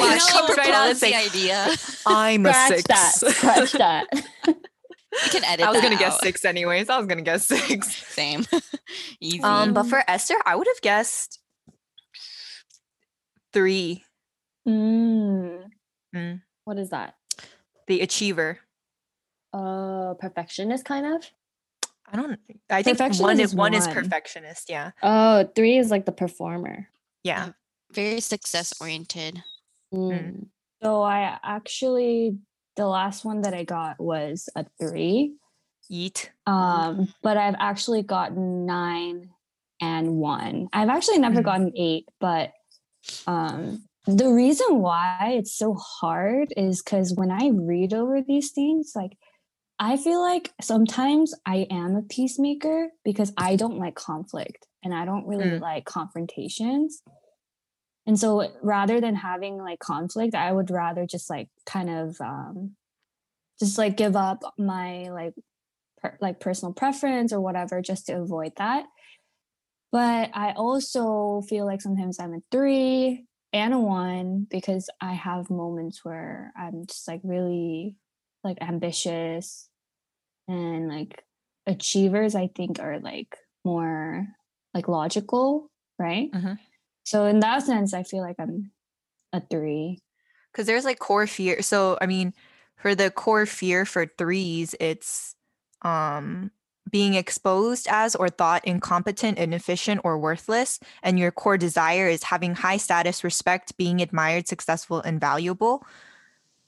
Wow, she come right out and the say, idea. I'm a Scratch six. that. Scratch that. You can edit. I was gonna guess six anyways. I was gonna guess six. Same. Easy. Um, but Mm. for Esther, I would have guessed three. Mm. what is that? The achiever. Uh perfectionist kind of? I don't. I think one Perfectionist is is one is perfectionist. Yeah. Oh, three is like the performer. Yeah. very success oriented. Mm. So I actually the last one that I got was a three. Eat. Um, but I've actually gotten nine and one. I've actually never Mhm. gotten eight, but um the reason why it's so hard is because when I read over these things, like I feel like sometimes I am a peacemaker because I don't like conflict and I don't really Mm. like confrontations. And so rather than having like conflict, I would rather just like kind of um just like give up my like per, like personal preference or whatever just to avoid that. But I also feel like sometimes I'm a three and a one because I have moments where I'm just like really like ambitious and like achievers I think are like more like logical, right? Mhm. So in that sense, I feel like I'm a three. because there's like core fear so i mean for the core fear for threes it's um being exposed as or thought incompetent inefficient or worthless and your core desire is having high status respect being admired successful and valuable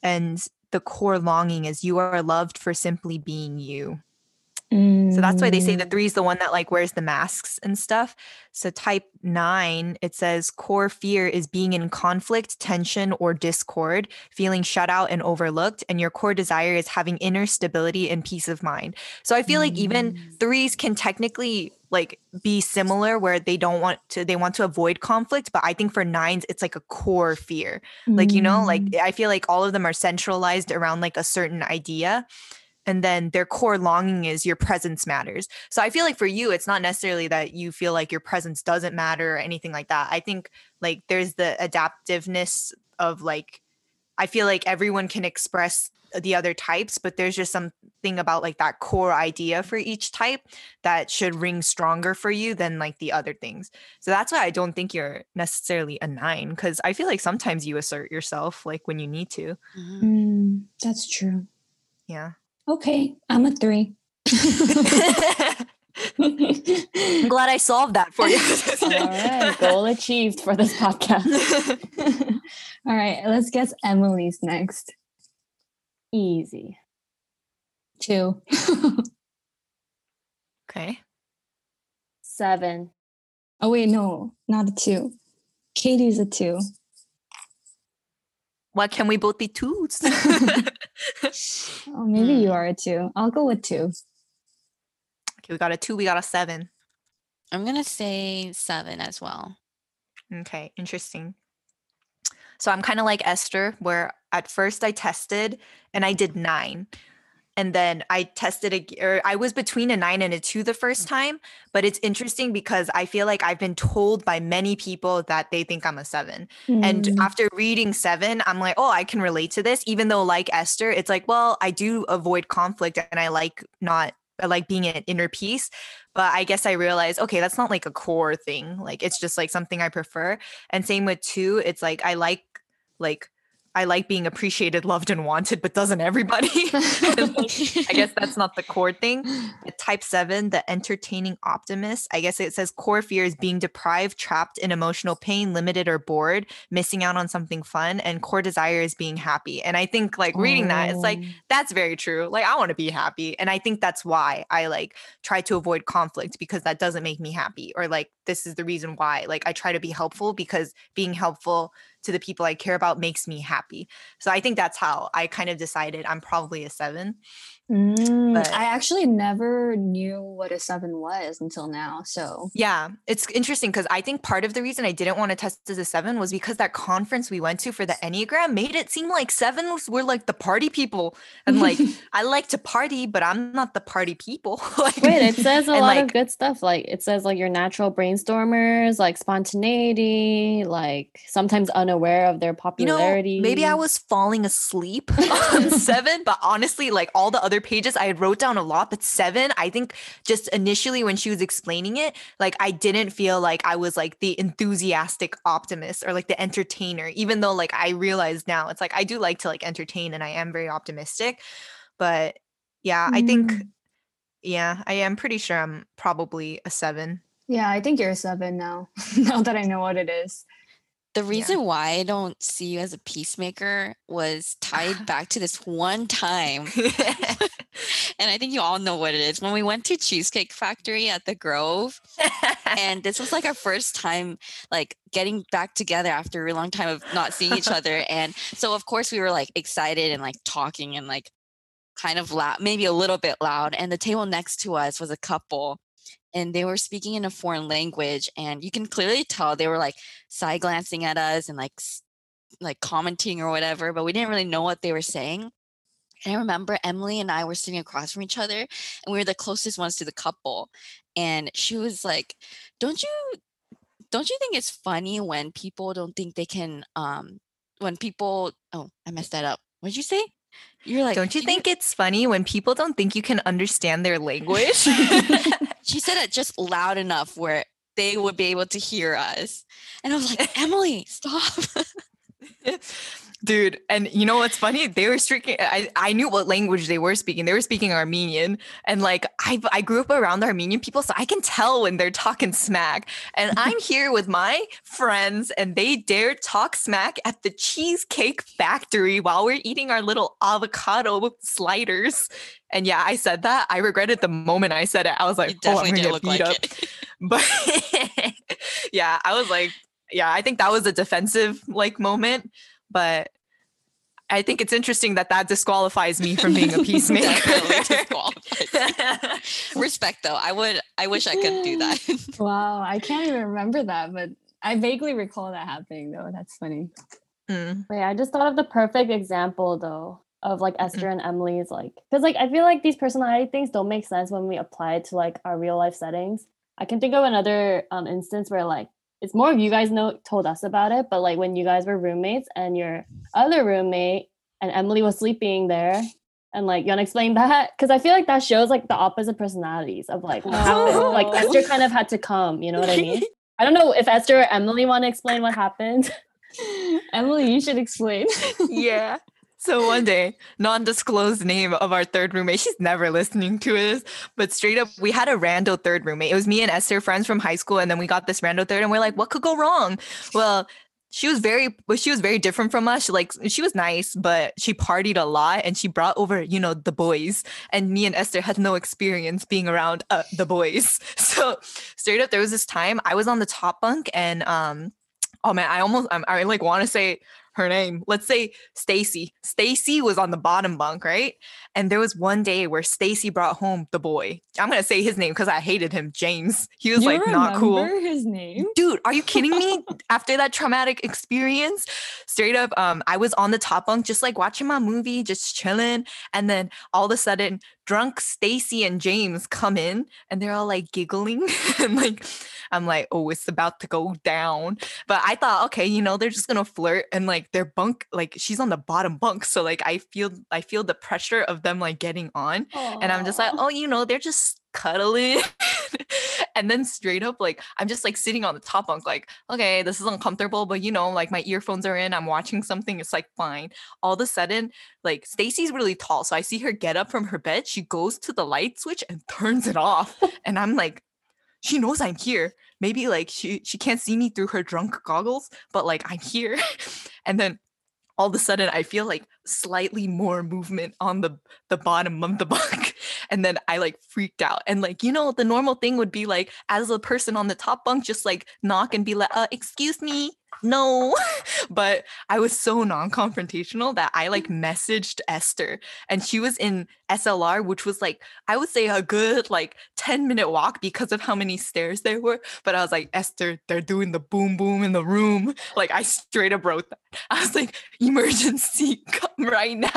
and the core longing is you are loved for simply being you so that's why they say the Mm. three is the one that like wears the masks and stuff. So type nine, it says core fear is being in conflict, tension, or discord, feeling shut out and overlooked. And your core desire is having inner stability and peace of mind. So I feel like even Mm. threes can technically like be similar where they don't want to they want to avoid conflict but i think for nines it's like a core fear like you know like Mm. i feel like all of them are centralized around like a certain idea and then their core longing is your presence matters. So i feel like for you it's not necessarily that you feel like your presence doesn't matter or anything like that. I think like there's the adaptiveness of like i feel like everyone can express the other types but there's just something about like that core idea for each type that should ring stronger for you than like the other things. So that's why i don't think you're necessarily a nine because i feel like sometimes you assert yourself like when you need to. Mhm. Mm, that's true. yeah Okay, I'm a three. i'm glad i solved that for you All right, goal achieved for this podcast. All right, let's guess Emily's next. Easy. Two. okay Seven. oh wait, no, not a two. Katie's a two. Why can we both be twos? Oh, maybe you Hmm. are a two. I'll go with two. okay, we got a two, we got a seven. I'm gonna say seven as well. Okay, interesting. So I'm kind of like Esther, where at first I tested and I did nine. And then I tested, ag- or I was between a nine and a two the first time. But it's interesting because I feel like I've been told by many people that they think I'm a seven. And Mm, after reading seven, I'm like, oh, I can relate to this. Even though, like Esther, it's like, well, I do avoid conflict and I like not, I like being at inner peace. But I guess I realized, okay, that's not like a core thing. Like it's just like something I prefer. And same with two, it's like I like, like, I like being appreciated, loved, and wanted, but doesn't everybody? I guess that's not the core thing. But type seven, the entertaining optimist. I guess it says core fear is being deprived, trapped in emotional pain, limited or bored, missing out on something fun, and core desire is being happy. And I think like reading that, it's like Oh. that's very true. Like I want to be happy, and I think that's why I like try to avoid conflict because that doesn't make me happy. Or like this is the reason why. Like I try to be helpful because being helpful to the people I care about makes me happy. So I think that's how I kind of decided I'm probably a seven. Mm, But- I actually never knew what a seven was until now. So Yeah, it's interesting because I think part of the reason I didn't want to test as a seven was because that conference we went to for the Enneagram made it seem like sevens were like the party people. And like, I like to party, but I'm not the party people. like, Wait, it says a lot of good stuff. Like it says like your natural brainstormers, like spontaneity, like sometimes unaware of their You know, popularity. maybe I was falling asleep on seven, but honestly, like all the other pages, I had wrote down a lot, but seven, I think just initially when she was explaining it, like I didn't feel like I was like the enthusiastic optimist or like the entertainer, even though like I realize now it's like I do like to like entertain and I am very optimistic. But yeah, I think, Mm. yeah, I am pretty sure I'm probably a seven. yeah, I think you're a seven now. now that I know what it is. The reason why I don't see you as a peacemaker was tied back to this one time. And I think you all know what it is. When we went to Cheesecake Factory at the Grove, and this was like our first time like getting back together after a really long time of not seeing each other. And so of course we were like excited and like talking and like kind of loud, maybe a little bit loud. And the table next to us was a couple and they were speaking in a foreign language and you can clearly tell they were like side glancing at us and like like commenting or whatever but we didn't really know what they were saying And I remember Emily and I were sitting across from each other and we were the closest ones to the couple. And she was like, Don't you don't you think it's funny when people don't think they can um when people oh I messed that up. What did you say? You're like Don't you "Do think it's funny when people don't think you can understand their language? she said it just loud enough where they would be able to hear us. And I was like, Emily, stop. Dude, and you know what's funny? They were speaking. I, I knew what language they were speaking. They were speaking Armenian, and like I I grew up around Armenian people, so I can tell when they're talking smack. And I'm here with my friends, and they dare talk smack at the cheesecake factory while we're eating our little avocado sliders. And yeah, I said that. I regretted the moment I said it. I was like, You oh, I'm definitely gonna did get look beat like up. it. But yeah, I was like, yeah, I think that was a defensive like moment, but I think it's interesting that that disqualifies me from being a peacemaker. Disqualifies. Respect though. I would I wish I could do that. Wow, I can't even remember that, but I vaguely recall that happening though. That's funny. Mm, Wait, I just thought of the perfect example though of like Esther and Emily's like because like I feel like these personality things don't make sense when we apply it to like our real life settings. I can think of another um instance where like it's more of you guys know told us about it, but like when you guys were roommates and your other roommate and Emily was sleeping there. And like you wanna explain that? Because I feel like that shows like the opposite personalities of like what oh. happened. Like Oh. Esther kind of had to come, you know what I mean? I don't know if Esther or Emily want to explain what happened. Emily, you should explain. yeah. So one day, non-disclosed name of our third roommate. She's never listening to this, but straight up, we had a rando third roommate. It was me and Esther, friends from high school, and then we got this rando third, and we're like, what could go wrong? Well, she was very, well, she was very different from us. Like, she was nice, but she partied a lot, and she brought over, you know, the boys. And me and Esther had no experience being around uh, the boys. So straight up, there was this time I was on the top bunk, and um, oh man, I almost, I'm, I like want to say her name. Let's say Stacy. Stacy was on the bottom bunk, right? And there was one day where Stacy brought home the boy. I'm gonna say his name because I hated him, James. He was You like not cool. His name? Dude, are you kidding me? After that traumatic experience, straight up, um, I was on the top bunk just like watching my movie, just chilling. And then all of a sudden, drunk Stacy and James come in and they're all like giggling. and like, I'm like, oh, it's about to go down. But I thought, okay, you know, they're just gonna flirt and like their bunk, like she's on the bottom bunk. So like I feel I feel the pressure of them like getting on. And I'm just like, oh, you know, they're just cuddling. and then straight up, like, I'm just like sitting on the top bunk, like, okay, this is uncomfortable, but you know, like my earphones are in, I'm watching something, it's like fine. All of a sudden, like Stacy's really tall. So I see her get up from her bed. She goes to the light switch and turns it off. and I'm like, she knows I'm here. Maybe like she she can't see me through her drunk goggles, but like I'm here. and then all of a sudden I feel like slightly more movement on the the bottom of the bunk. And then I like freaked out. And like, you know, the normal thing would be like as a person on the top bunk, just like knock and be like, uh, excuse me. No. but I was so non-confrontational that I like messaged Esther and she was in SLR, which was like, I would say a good like 10 minute walk because of how many stairs there were. But I was like, Esther, they're doing the boom boom in the room. Like I straight up wrote that. I was like, emergency, come right now.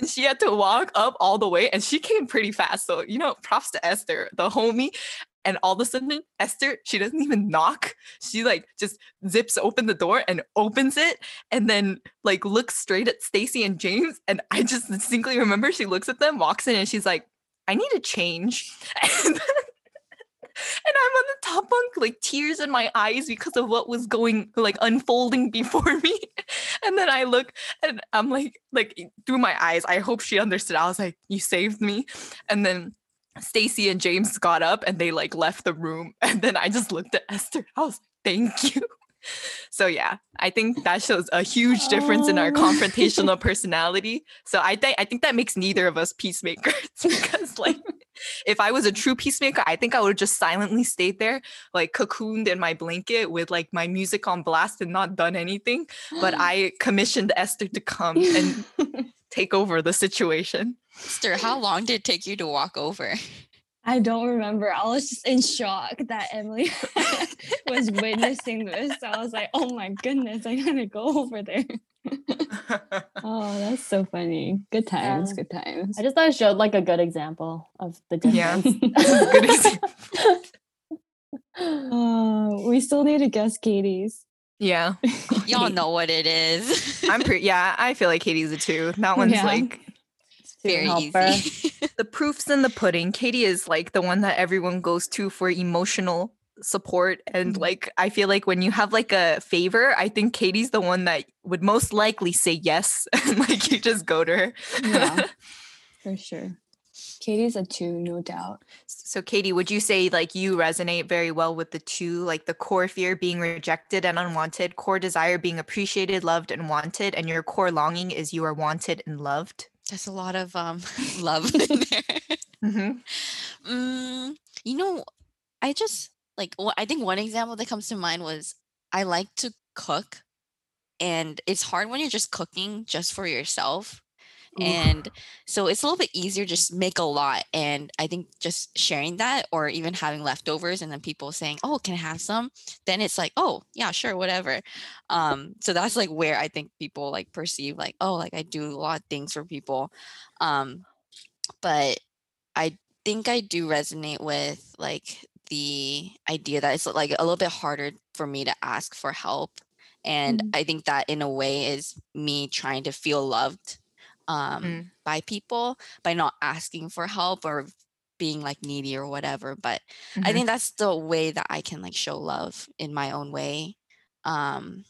And she had to walk up all the way and she came pretty fast. So, you know, props to Esther, the homie. And all of a sudden, Esther, she doesn't even knock. She like just zips open the door and opens it and then like looks straight at Stacy and James. And I just distinctly remember she looks at them, walks in, and she's like, I need to change. And, then- and I'm on the top bunk, like tears in my eyes because of what was going like unfolding before me. And then I look and I'm like, like through my eyes, I hope she understood. I was like, you saved me. And then Stacy and James got up and they like left the room. And then I just looked at Esther. I was like, thank you. So yeah, I think that shows a huge difference in our Oh. confrontational personality. So I think I think that makes neither of us peacemakers because like if I was a true peacemaker, I think I would have just silently stayed there, like cocooned in my blanket with like my music on blast and not done anything. But I commissioned Esther to come and take over the situation. Esther, how long did it take you to walk over? I don't remember. I was just in shock that Emily was witnessing this. I was like, oh my goodness, I gotta go over there. Oh, that's so funny. Good times, Yeah. good times. I just thought it showed like a good example of the Yeah. difference. Good example. Oh, we still need to guess Katie's. yeah. Y'all know what it is. I'm pretty yeah, I feel like Katie's a two. That one's Yeah. like Very helper. easy. the proof's in the pudding. Katie is like the one that everyone goes to for emotional support. And Mhm. like I feel like when you have like a favor, I think Katie's the one that would most likely say yes. And like you just go to her. Yeah. For sure. Katie's a two, no doubt. So Katie, would you say like you resonate very well with the two, like the core fear being rejected and unwanted, core desire being appreciated, loved, and wanted, and your core longing is you are wanted and loved? There's a lot of um love in there. Mm-hmm. Mm, you know, I just like wh- I think one example that comes to mind was I like to cook, and it's hard when you're just cooking just for yourself. And so it's a little bit easier just make a lot. And I think just sharing that or even having leftovers and then people saying, Oh, can I have some? Then it's like, oh yeah, sure, whatever. Um, so that's like where I think people like perceive like, oh, like I do a lot of things for people. Um, but I think I do resonate with like the idea that it's like a little bit harder for me to ask for help. And Mhm. I think that in a way is me trying to feel loved um, Mm. by people by not asking for help or being like needy or whatever. But I think that's the way that I can like show love in my own way. Um,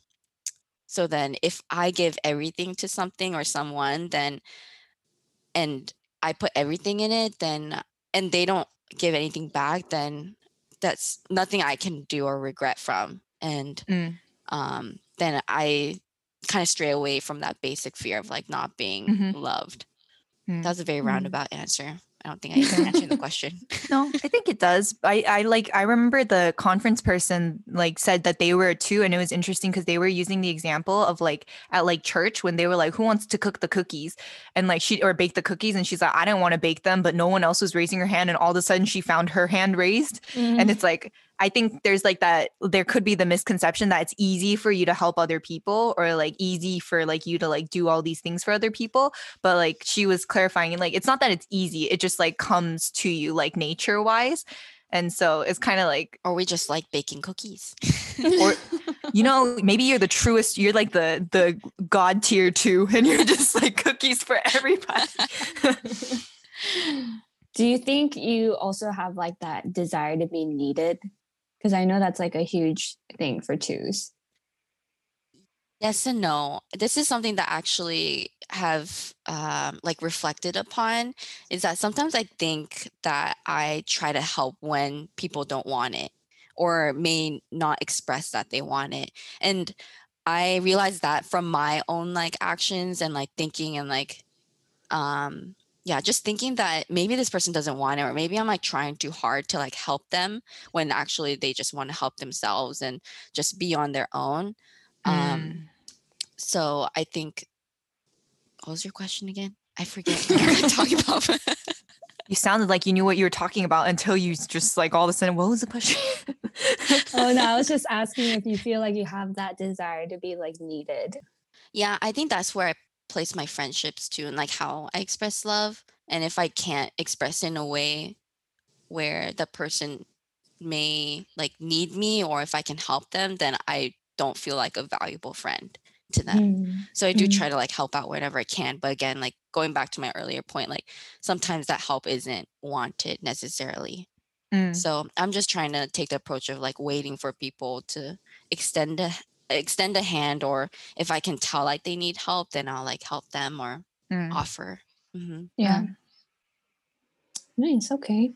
so then if I give everything to something or someone, then and I put everything in it, then and they don't give anything back, then that's nothing I can do or regret from. And Mm. um, then I kind of stray away from that basic fear of like not being Mhm. loved. Mm. That's a very Mm. roundabout answer. I don't think I answered the question. No, I think it does. I, I like I remember the conference person like said that they were a two and it was interesting because they were using the example of like at like church when they were like, Who wants to cook the cookies? And like she or bake the cookies and she's like, I didn't want to bake them, but no one else was raising her hand, and all of a sudden she found her hand raised. Mm-hmm. And it's like I think there's like that there could be the misconception that it's easy for you to help other people or like easy for like you to like do all these things for other people but like she was clarifying like it's not that it's easy it just like comes to you like nature wise and so it's kind of like or we just like baking cookies. or you know maybe you're the truest you're like the the god tier two and you're just like cookies for everybody Do you think you also have like that desire to be needed? Because I know that's like a huge thing for twos. Yes and no. This is something that actually have um, like reflected upon is that sometimes I think that I try to help when people don't want it or may not express that they want it. And I realized that from my own like actions and like thinking and like um yeah, just thinking that maybe this person doesn't want it or maybe I'm like trying too hard to like help them when actually they just want to help themselves and just be on their own. Um so I think what was your question again? I forget what we were talking about. you sounded like you knew what you were talking about until you just like all of a sudden what was the question Oh no, I was just asking if you feel like you have that desire to be like needed. yeah, I think that's where I place my friendships too and like how I express love. And if I can't express in a way where the person may like need me or if I can help them, then I don't feel like a valuable friend to them. Mm. So I do Mhm. try to like help out whenever I can. But again, like going back to my earlier point, like sometimes that help isn't wanted necessarily. Mm. So I'm just trying to take the approach of like waiting for people to extend a extend a hand, or if I can tell like they need help, then I'll like help them or Mm. offer. hmm Yeah. Nice. Okay.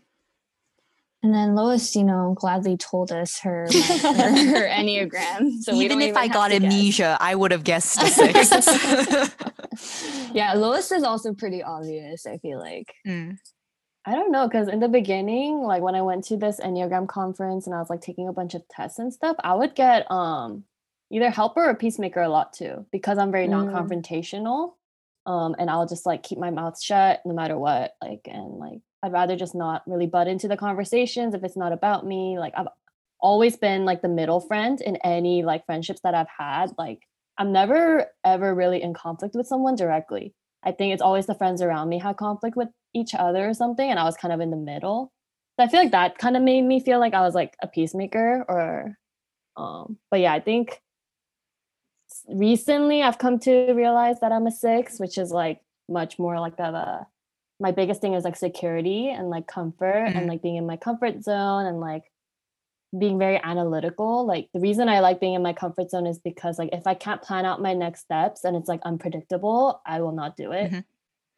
And then Lois, you know, gladly told us her her, her enneagram. So even if I got to guess. amnesia, I would have guessed a six. yeah, Lois is also pretty obvious. I feel like. Mm. I don't know because in the beginning, like when I went to this Enneagram conference and I was like taking a bunch of tests and stuff, I would get um either helper or peacemaker a lot too because I'm very Mm. non-confrontational. Um, and I'll just like keep my mouth shut no matter what. Like and like I'd rather just not really butt into the conversations if it's not about me. Like I've always been like the middle friend in any like friendships that I've had. Like I'm never ever really in conflict with someone directly. I think it's always the friends around me had conflict with each other or something, and I was kind of in the middle. So I feel like that kind of made me feel like I was like a peacemaker or um but yeah, I think recently I've come to realize that I'm a six, which is like much more like of a my biggest thing is like security and like comfort Mhm. and like being in my comfort zone and like being very analytical. Like the reason I like being in my comfort zone is because like if I can't plan out my next steps and it's like unpredictable, I will not do it. Mhm.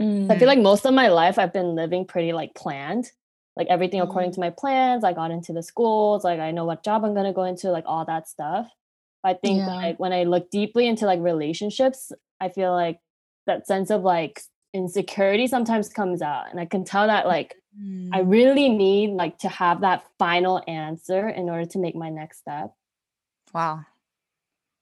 Mm. I feel like most of my life I've been living pretty like planned. Like everything according Mm. to my plans. I got into the schools, like I know what job I'm gonna go into, like all that stuff. I think Yeah. like when I look deeply into like relationships, I feel like that sense of like insecurity sometimes comes out. And I can tell that like I Mm. really need like to have that final answer in order to make my next step. Wow.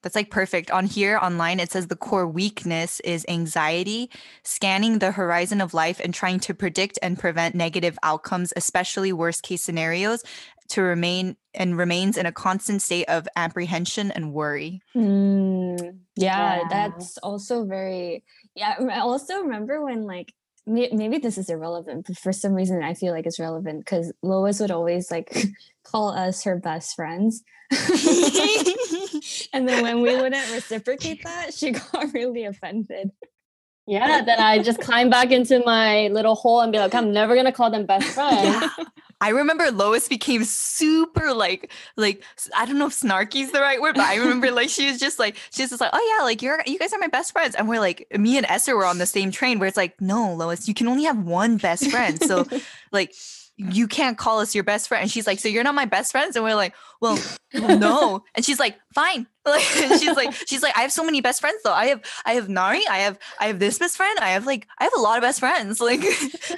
That's like perfect. On here online, it says the core weakness is anxiety, scanning the horizon of life and trying to predict and prevent negative outcomes, especially worst case scenarios, to remain and remains in a constant state of apprehension and worry. Mm, yeah, Yeah. that's also very. Yeah, I also remember when like maybe this is irrelevant, but for some reason I feel like it's relevant because Lois would always like call us her best friends, and then when we wouldn't reciprocate that, she got really offended. Yeah, then I just climb back into my little hole and be like, I'm never gonna call them best friends. I remember Lois became super like like I don't know if snarky is the right word, but I remember like she was just like she was just like, oh yeah, like you're you guys are my best friends, and we're like me and Esther were on the same train where it's like, no, Lois, you can only have one best friend, so like you can't call us your best friend. And she's like, so you're not my best friends, and we're like, well, well, no, and she's like, fine. Like she's like she's like I have so many best friends though. I have I have Nari, I have I have this best friend. I have like I have a lot of best friends. Like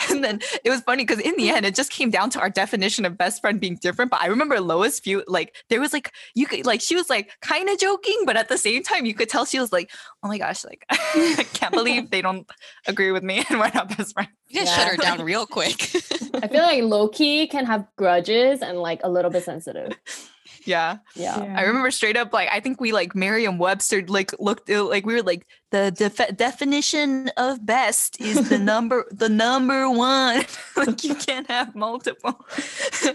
and then it was funny because in the end it just came down to our definition of best friend being different. But I remember Lois view like there was like you could like she was like kind of joking, but at the same time you could tell she was like, oh my gosh, like I can't believe they don't agree with me and we're not best friends. You guys Yeah. shut her down real quick. I feel like low key can have grudges and like a little bit sensitive. Yeah. Yeah. I remember straight up like I think we like Merriam Webster like looked uh, like we were like the def- definition of best is the number the number one like you can't have multiple.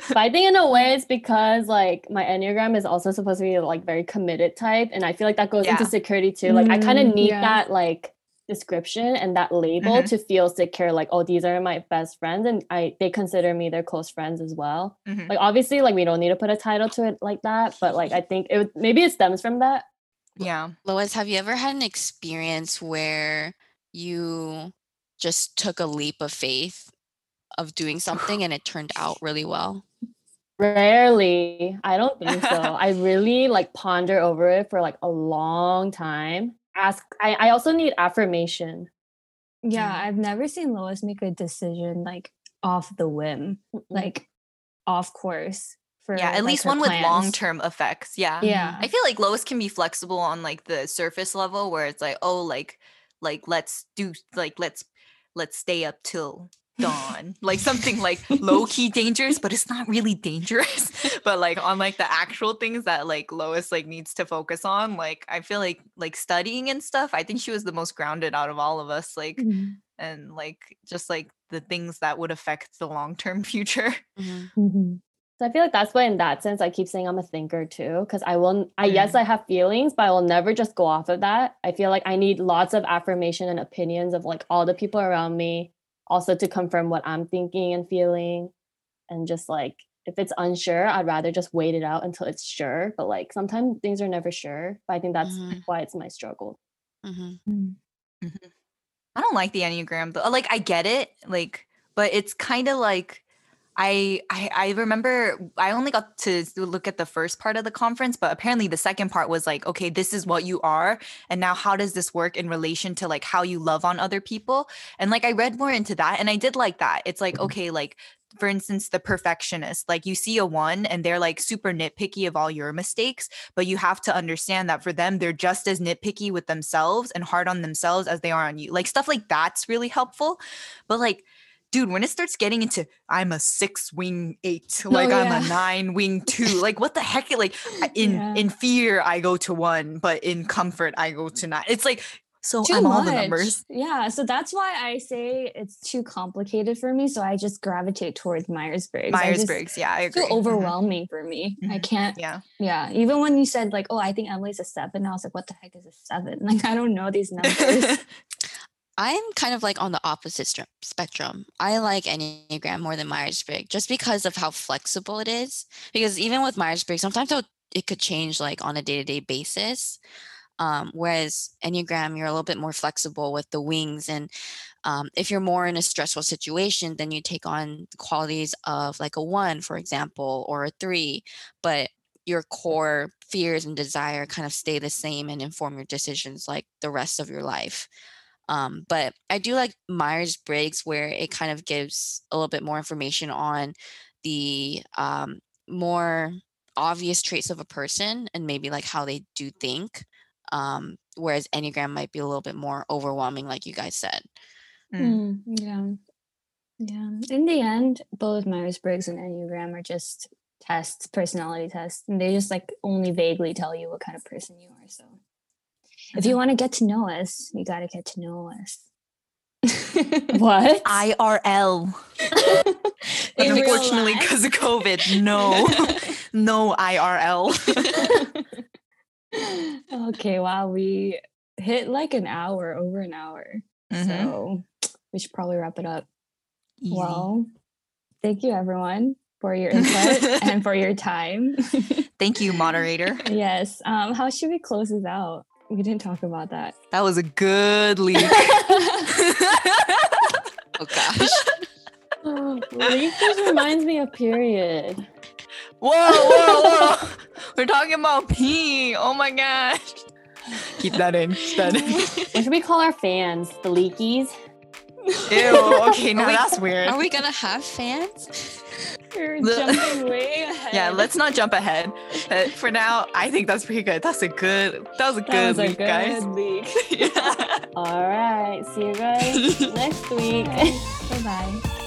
But I think in a way it's because like my Enneagram is also supposed to be like very committed type. And I feel like that goes into security too. Like I kind of Mm, need yeah. that like description and that label Mhm. to feel secure, like, oh, these are my best friends. And I they consider me their close friends as well. Mhm. Like obviously, like we don't need to put a title to it like that, but like I think it would- maybe it stems from that. yeah. Lois, have you ever had an experience where you just took a leap of faith of doing something and it turned out really well? Rarely. I don't think so. I really like ponder over it for like a long time. Ask I, I also need affirmation. Yeah, Mm. I've never seen Lois make a decision like off the whim, like off course. For Yeah, at like, least her one with long term effects. Yeah. Yeah, I feel like Lois can be flexible on like the surface level where it's like, oh, like, like let's do like let's let's stay up till dawn. like something like low key dangerous, but it's not really dangerous. but like on like the actual things that like Lois like needs to focus on, like I feel like like studying and stuff, I think she was the most grounded out of all of us. Like Mhm. and like just like the things that would affect the long term future. Mhm. Mhm. So I feel like that's why in that sense I keep saying I'm a thinker too. Cause I will I yes, I have feelings, but I will never just go off of that. I feel like I need lots of affirmation and opinions of like all the people around me, also to confirm what I'm thinking and feeling. And just like if it's unsure, I'd rather just wait it out until it's sure. But like sometimes things are never sure. But I think that's Mhm. why it's my struggle. Mhm. Mm. I don't like the Enneagram but Like I get it, like, but it's kind of like I, I I remember I only got to look at the first part of the conference, but apparently the second part was like, okay, this is what you are, and now how does this work in relation to like how you love on other people? And like I read more into that, and I did like that. It's like mm-hmm. okay, like for instance, the perfectionist, like you see a one and they're like super nitpicky of all your mistakes, but you have to understand that for them, they're just as nitpicky with themselves and hard on themselves as they are on you. Like stuff like that's really helpful. But like dude, when it starts getting into I'm a six wing eight, like I'm a nine wing two, like what the heck? Like in Yeah. in fear I go to one, but in comfort I go to nine. It's like so too I'm all much. the numbers. Yeah, so that's why I say it's too complicated for me. So I just gravitate towards Myers Briggs. Myers Briggs, yeah, I It's agree. too Mhm. overwhelming for me. I Mhm. can't. Yeah. Yeah, even when you said like, "Oh, I think Emily's a seven, I was like, "What the heck is a seven? Like, I don't know these numbers. I'm kind of like on the opposite str- spectrum. I like Enneagram more than Myers Briggs just because of how flexible it is. Because even with Myers Briggs, sometimes it'll- could change like on a day to day basis. Um, whereas Enneagram, you're a little bit more flexible with the wings. And um, if you're more in a stressful situation, then you take on qualities of like a one, for example, or a three. But your core fears and desire kind of stay the same and inform your decisions like the rest of your life. Um, but I do like Myers Briggs, where it kind of gives a little bit more information on the um, more obvious traits of a person and maybe like how they do think. Um, whereas Enneagram might be a little bit more overwhelming, like you guys said. Mm. Mm, yeah. Yeah. In the end, both Myers Briggs and Enneagram are just tests, personality tests, and they just like only vaguely tell you what kind of person you are. So if you want to get to know us, you got to get to know us. What? IRL. Unfortunately, because of COVID, no, no IRL. okay, wow, we hit like an hour, over an hour. Mhm. So we should probably wrap it up. Easy. Well, thank you everyone for your input and for your time. Thank you, moderator. yes. Um, how should we close this out? We didn't talk about that. That was a good leak. Oh gosh. Leaf just reminds me of period. whoa, whoa, whoa. We're talking about pee. Oh my gosh. Keep that in. Keep that in. What should we call our fans? The leakies? Ew. Okay, now we- that's weird. Are we gonna have fans? You're jumping way ahead. Yeah, let's not jump ahead. But for now, I think that's pretty good. That's a good. That was a That good was a leak, guys. leak. yeah. All right. See you guys next week. Bye bye.